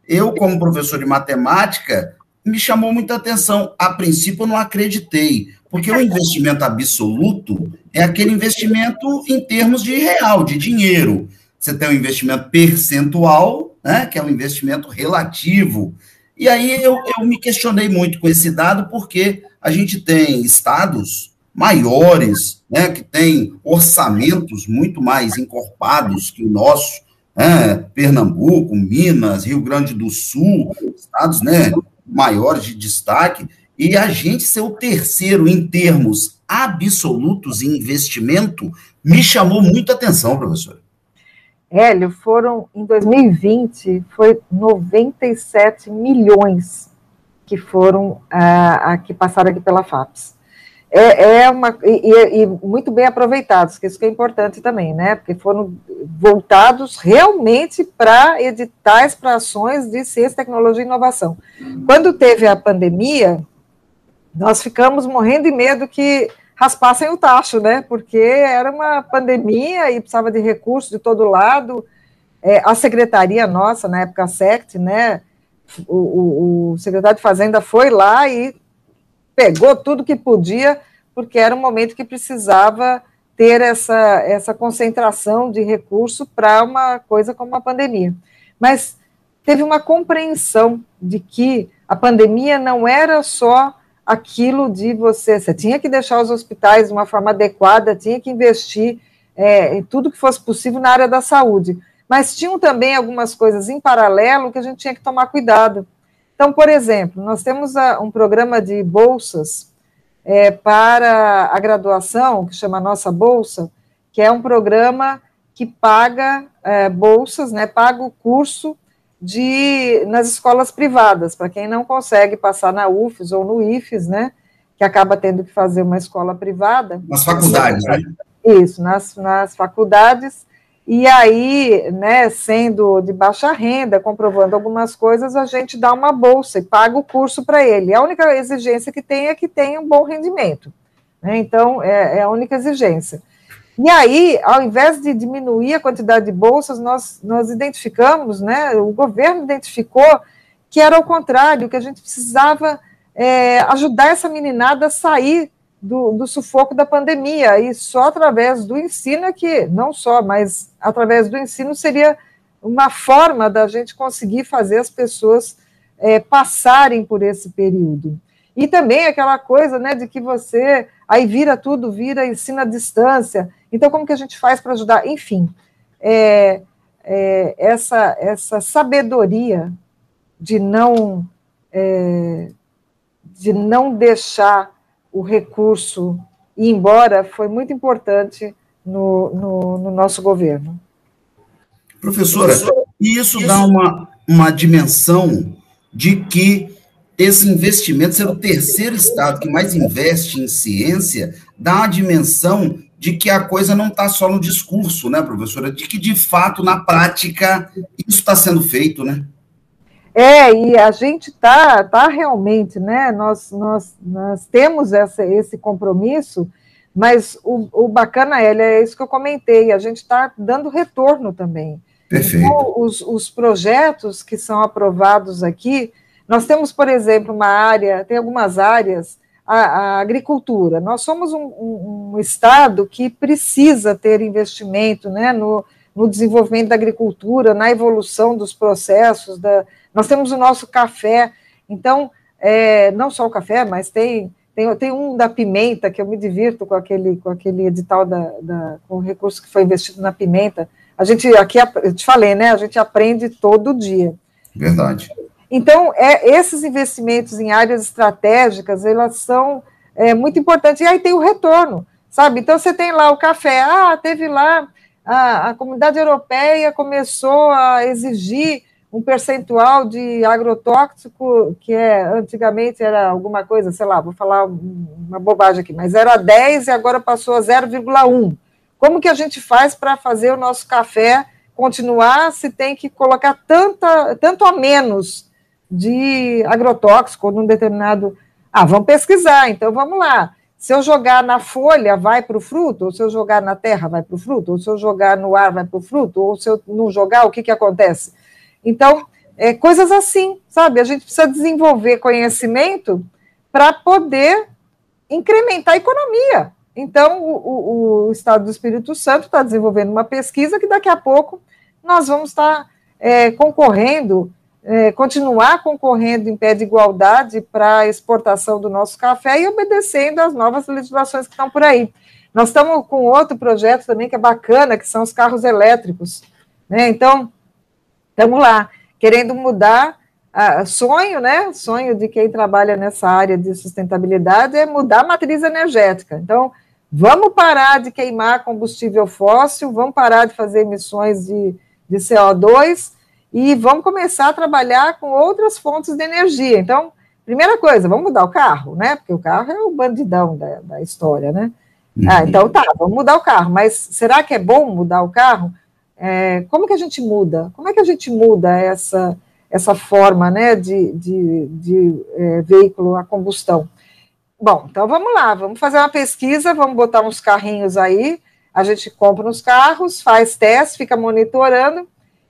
eu, como professor de matemática, me chamou muita atenção. A princípio, eu não acreditei, porque o investimento absoluto é aquele investimento em termos de real, de dinheiro. Você tem um investimento percentual, né, que é um investimento relativo. E aí eu, eu me questionei muito com esse dado, porque a gente tem estados maiores, né, que têm orçamentos muito mais encorpados que o nosso, né, Pernambuco, Minas, Rio Grande do Sul, estados né, maiores de destaque, e a gente ser o terceiro em termos absolutos em investimento me chamou muito a atenção, professor. Hélio, foram, em 2020, foi 97 milhões que foram, ah, que passaram aqui pela FAPES. É, é uma, e, e, muito bem aproveitados, que isso que é importante também, né, porque foram voltados realmente para editais, para ações de ciência, tecnologia e inovação. Quando teve a pandemia, nós ficamos morrendo de medo que raspassem o tacho, né? Porque era uma pandemia e precisava de recursos de todo lado. É, a secretaria nossa, na época a SECT, né? O, o, o, secretário de Fazenda foi lá e pegou tudo que podia, porque era um momento que precisava ter essa, essa concentração de recurso para uma coisa como a pandemia. Mas teve uma compreensão de que a pandemia não era só aquilo de você, você tinha que deixar os hospitais de uma forma adequada, tinha que investir é, em tudo que fosse possível na área da saúde. Mas tinham também algumas coisas em paralelo que a gente tinha que tomar cuidado. Então, por exemplo, nós temos a, um programa de bolsas é, para a graduação, que chama Nossa Bolsa, que é um programa que paga é, bolsas, né, paga o curso de nas escolas privadas, para quem não consegue passar na UFES ou no IFES, né, que acaba tendo que fazer uma escola privada. Nas faculdades, né? Isso, nas, nas faculdades, e aí, né, sendo de baixa renda, comprovando algumas coisas, a gente dá uma bolsa e paga o curso para ele. A única exigência que tem é que tenha um bom rendimento. Né, então, é, é a única exigência. E aí, ao invés de diminuir a quantidade de bolsas, nós, nós identificamos, né, o governo identificou que era o contrário, que a gente precisava é, ajudar essa meninada a sair do, do, sufoco da pandemia, e só através do ensino é que, não só, mas através do ensino seria uma forma da gente conseguir fazer as pessoas é, passarem por esse período. E também aquela coisa, né, de que você aí vira tudo, vira ensino à distância. Então, como que a gente faz para ajudar? Enfim, é, é, essa, essa sabedoria de não é, de não deixar o recurso ir embora foi muito importante no, no, no nosso governo. Professora, e isso dá uma, uma dimensão de que esse investimento, ser o terceiro estado que mais investe em ciência, dá uma dimensão de que a coisa não está só no discurso, né, professora? De que, de fato, na prática, isso está sendo feito, né? É, e a gente está tá realmente, né? Nós, nós, nós temos essa, esse compromisso, mas o, o bacana, Elia, é isso que eu comentei, a gente está dando retorno também. Perfeito. Então, os, os projetos que são aprovados aqui, nós temos, por exemplo, uma área, tem algumas áreas, a, a agricultura. Nós somos um, um, um, estado que precisa ter investimento né, no, no desenvolvimento da agricultura, na evolução dos processos. Da, nós temos o nosso café, então, é, não só o café, mas tem, tem, tem um da pimenta, que eu me divirto com aquele, com aquele edital, da, da, com o recurso que foi investido na pimenta. A gente, aqui, eu te falei, né? A gente aprende todo dia. Verdade. Então, é, esses investimentos em áreas estratégicas, elas são é, muito importantes. E aí tem o retorno, sabe? Então, você tem lá o café. Ah, teve lá, a, a comunidade europeia começou a exigir um percentual de agrotóxico que é antigamente era alguma coisa, sei lá, vou falar uma bobagem aqui, mas era 10 e agora passou a 0,1. Como que a gente faz para fazer o nosso café continuar se tem que colocar tanta, tanto a menos de agrotóxico num determinado. Ah, vamos pesquisar, então vamos lá. Se eu jogar na folha, vai para o fruto, ou se eu jogar na terra, vai para o fruto, ou se eu jogar no ar, vai para o fruto, ou se eu não jogar, o que, que acontece? Então, é, coisas assim, sabe? A gente precisa desenvolver conhecimento para poder incrementar a economia. Então, o, o, o, Estado do Espírito Santo está desenvolvendo uma pesquisa que daqui a pouco nós vamos estar tá, é, concorrendo, é, continuar concorrendo em pé de igualdade para a exportação do nosso café e obedecendo às novas legislações que estão por aí. Nós estamos com outro projeto também que é bacana, que são os carros elétricos. Né? Então, estamos lá, querendo mudar. sonho, né? Sonho de quem trabalha nessa área de sustentabilidade é mudar a matriz energética. Então, vamos parar de queimar combustível fóssil, vamos parar de fazer emissões de, de CO2 e vamos começar a trabalhar com outras fontes de energia. Então, primeira coisa, vamos mudar o carro, né? Porque o carro é o bandidão da, da história, né? Uhum. Ah, então tá, vamos mudar o carro, mas será que é bom mudar o carro? É, como que a gente muda? Como é que a gente muda essa, essa forma né, de, de, de é, veículo a combustão? Bom, então vamos lá, vamos fazer uma pesquisa, vamos botar uns carrinhos aí, a gente compra uns carros, faz teste, fica monitorando,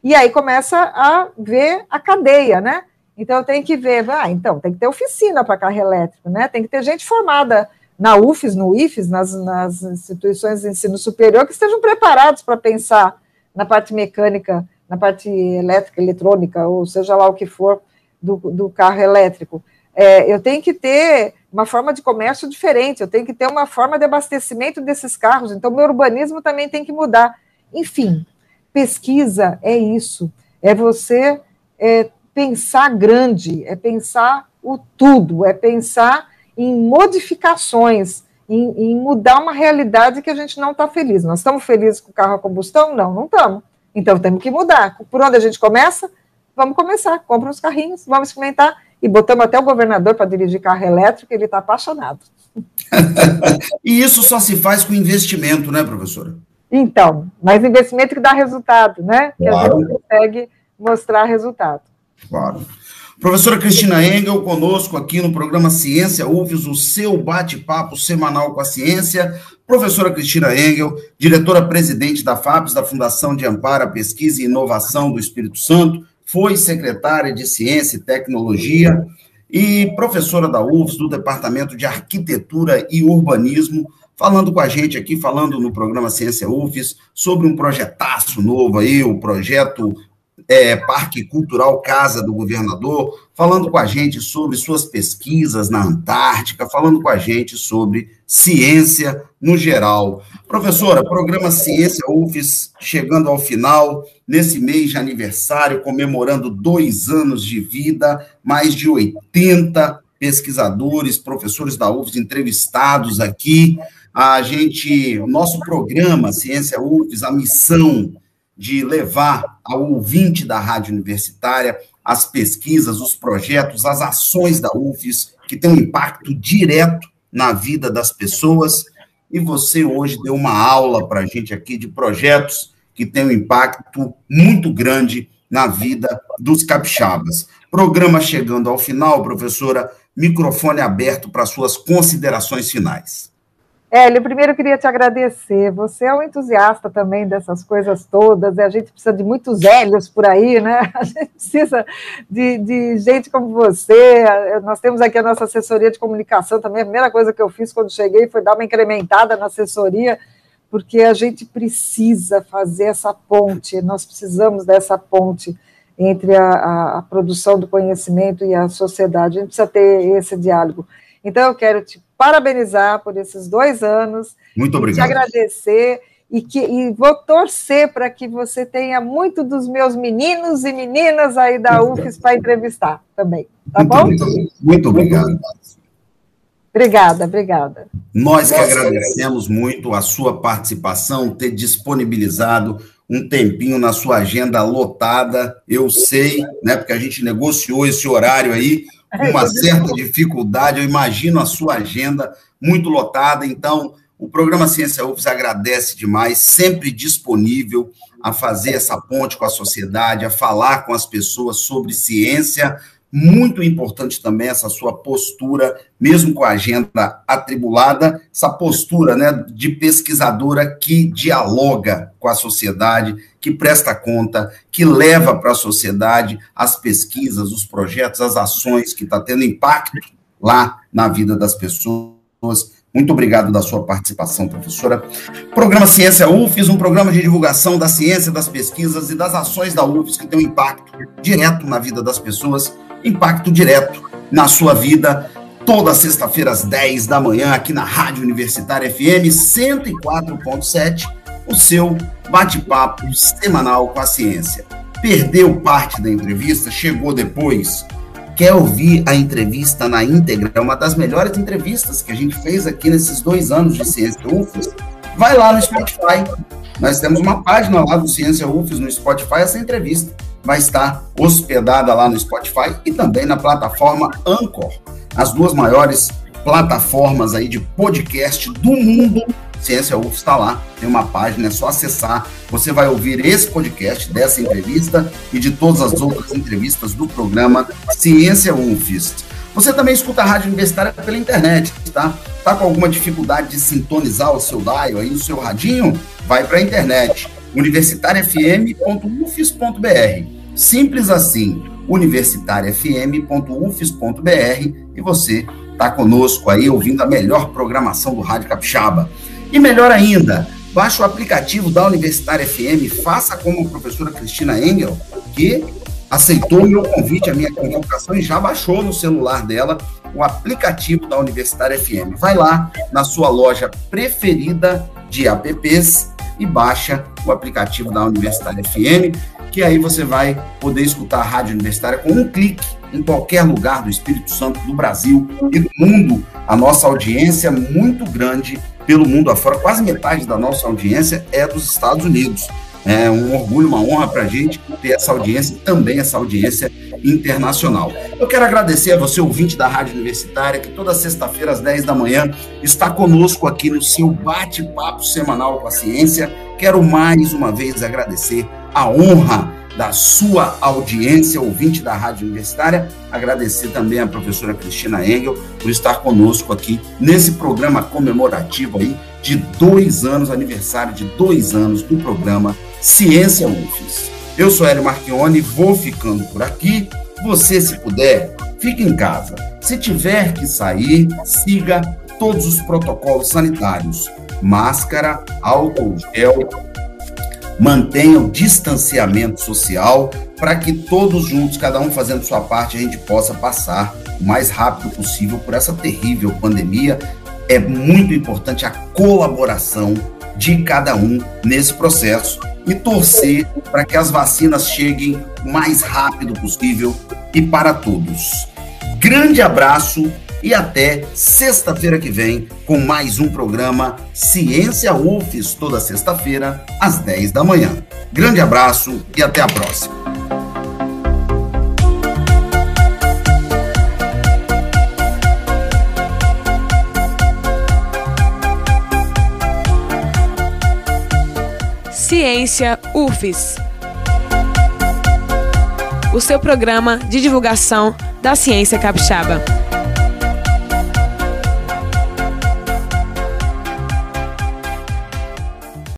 e aí começa a ver a cadeia, né? Então tem que ver, ah, então tem que ter oficina para carro elétrico, né? Tem que ter gente formada na UFES, no IFES, nas, nas instituições de ensino superior, que estejam preparados para pensar na parte mecânica, na parte elétrica, eletrônica, ou seja lá o que for do, do carro elétrico. É, eu tenho que ter uma forma de comércio diferente, eu tenho que ter uma forma de abastecimento desses carros, então meu urbanismo também tem que mudar. Enfim, pesquisa é isso, é você é, pensar grande, é pensar o tudo, é pensar em modificações, em, em mudar uma realidade que a gente não está feliz. Nós estamos felizes com o carro a combustão? Não, não estamos. Então temos que mudar. Por onde a gente começa? Vamos começar. Compra uns carrinhos, vamos experimentar. E botamos até o governador para dirigir carro elétrico, ele está apaixonado. e isso só se faz com investimento, né, professora? Então, mas investimento que dá resultado, né? Que claro. a gente consegue mostrar resultado. Claro. Professora Cristina Engel, conosco aqui no programa Ciência UFES, o seu bate-papo semanal com a ciência. Professora Cristina Engel, diretora-presidente da FAPES, da Fundação de Amparo, Pesquisa e Inovação do Espírito Santo, foi secretária de Ciência e Tecnologia e professora da UFES, do Departamento de Arquitetura e Urbanismo, falando com a gente aqui, falando no programa Ciência UFES, sobre um projetaço novo aí, o projeto é, Parque Cultural Casa do Governador, falando com a gente sobre suas pesquisas na Antártica, falando com a gente sobre ciência no geral. Professora, programa Ciência UFES chegando ao final, nesse mês de aniversário, comemorando dois anos de vida, mais de 80 pesquisadores, professores da UFES entrevistados aqui. A gente, o nosso programa Ciência UFES, a missão de levar ao ouvinte da rádio universitária as pesquisas, os projetos, as ações da UFES, que têm um impacto direto na vida das pessoas. E você hoje deu uma aula para a gente aqui de projetos que têm um impacto muito grande na vida dos capixabas. Programa chegando ao final, professora, microfone aberto para suas considerações finais. Hélio, primeiro eu queria te agradecer. Você é um entusiasta também dessas coisas todas, a gente precisa de muitos Hélios por aí, né? A gente precisa de, de, gente como você. Nós temos aqui a nossa assessoria de comunicação também. A primeira coisa que eu fiz quando cheguei foi dar uma incrementada na assessoria, porque a gente precisa fazer essa ponte, nós precisamos dessa ponte entre a, a, a produção do conhecimento e a sociedade. A gente precisa ter esse diálogo. Então, eu quero te parabenizar por esses dois anos. Muito obrigado. Te agradecer e, que, e vou torcer para que você tenha muito dos meus meninos e meninas aí da UFES para entrevistar também. Tá muito bom? Obrigado. Muito obrigado. Obrigada, obrigada. Nós que agradecemos muito a sua participação, ter disponibilizado um tempinho na sua agenda lotada, eu sei, né? Porque a gente negociou esse horário aí uma certa dificuldade. Eu imagino a sua agenda muito lotada. Então, o programa Ciência UFES agradece demais, sempre disponível a fazer essa ponte com a sociedade, a falar com as pessoas sobre ciência muito importante também essa sua postura, mesmo com a agenda atribulada, essa postura né, de pesquisadora que dialoga com a sociedade, que presta conta, que leva para a sociedade as pesquisas, os projetos, as ações que está tendo impacto lá na vida das pessoas. Muito obrigado da sua participação, professora. Programa Ciência UFES, um programa de divulgação da ciência, das pesquisas e das ações da UFES que tem um impacto direto na vida das pessoas impacto direto na sua vida. Toda sexta-feira às 10 da manhã, aqui na Rádio Universitária FM 104.7, o seu bate-papo semanal com a ciência. Perdeu parte da entrevista? Chegou depois? Quer ouvir a entrevista na íntegra? É uma das melhores entrevistas que a gente fez aqui nesses dois anos de Ciência UFES. Vai lá no Spotify. Nós temos uma página lá do Ciência UFES no Spotify, essa entrevista vai estar hospedada lá no Spotify e também na plataforma Anchor, as duas maiores plataformas aí de podcast do mundo. Ciência UF está lá, tem uma página, é só acessar. Você vai ouvir esse podcast dessa entrevista e de todas as outras entrevistas do programa Ciência UFES. Você também escuta a Rádio Universitária pela internet, tá? Tá com alguma dificuldade de sintonizar o seu dial aí, o seu radinho? Vai para a internet, universitariafm.ufes.br. Simples assim, universitariafm.ufes.br e você está conosco aí ouvindo a melhor programação do Rádio Capixaba. E melhor ainda, baixe o aplicativo da Universitária FM, faça como a professora Cristina Engel, que aceitou o meu convite, a minha convocação e já baixou no celular dela o aplicativo da Universitária FM. Vai lá na sua loja preferida de apps e baixa o aplicativo da Universitária FM que aí você vai poder escutar a Rádio Universitária com um clique em qualquer lugar do Espírito Santo, do Brasil e do mundo. A nossa audiência é muito grande pelo mundo afora, quase metade da nossa audiência é dos Estados Unidos. É um orgulho, uma honra para a gente ter essa audiência também essa audiência internacional. Eu quero agradecer a você, ouvinte da Rádio Universitária, que toda sexta-feira às 10 da manhã está conosco aqui no seu bate-papo semanal com a ciência. Quero mais uma vez agradecer a honra da sua audiência, ouvinte da Rádio Universitária. Agradecer também à professora Cristina Engel por estar conosco aqui nesse programa comemorativo aí de dois anos, aniversário de dois anos do programa Ciência UFES. Eu sou Hélio Marchione, vou ficando por aqui. Você, se puder, fique em casa. Se tiver que sair, siga todos os protocolos sanitários: máscara, álcool gel, mantenha o distanciamento social para que todos juntos, cada um fazendo sua parte, a gente possa passar o mais rápido possível por essa terrível pandemia. É muito importante a colaboração de cada um nesse processo e torcer para que as vacinas cheguem o mais rápido possível e para todos. Grande abraço e até sexta-feira que vem com mais um programa Ciência UFES, toda sexta-feira, às 10 da manhã. Grande abraço e até a próxima. Ciência UFES. O seu programa de divulgação da ciência capixaba.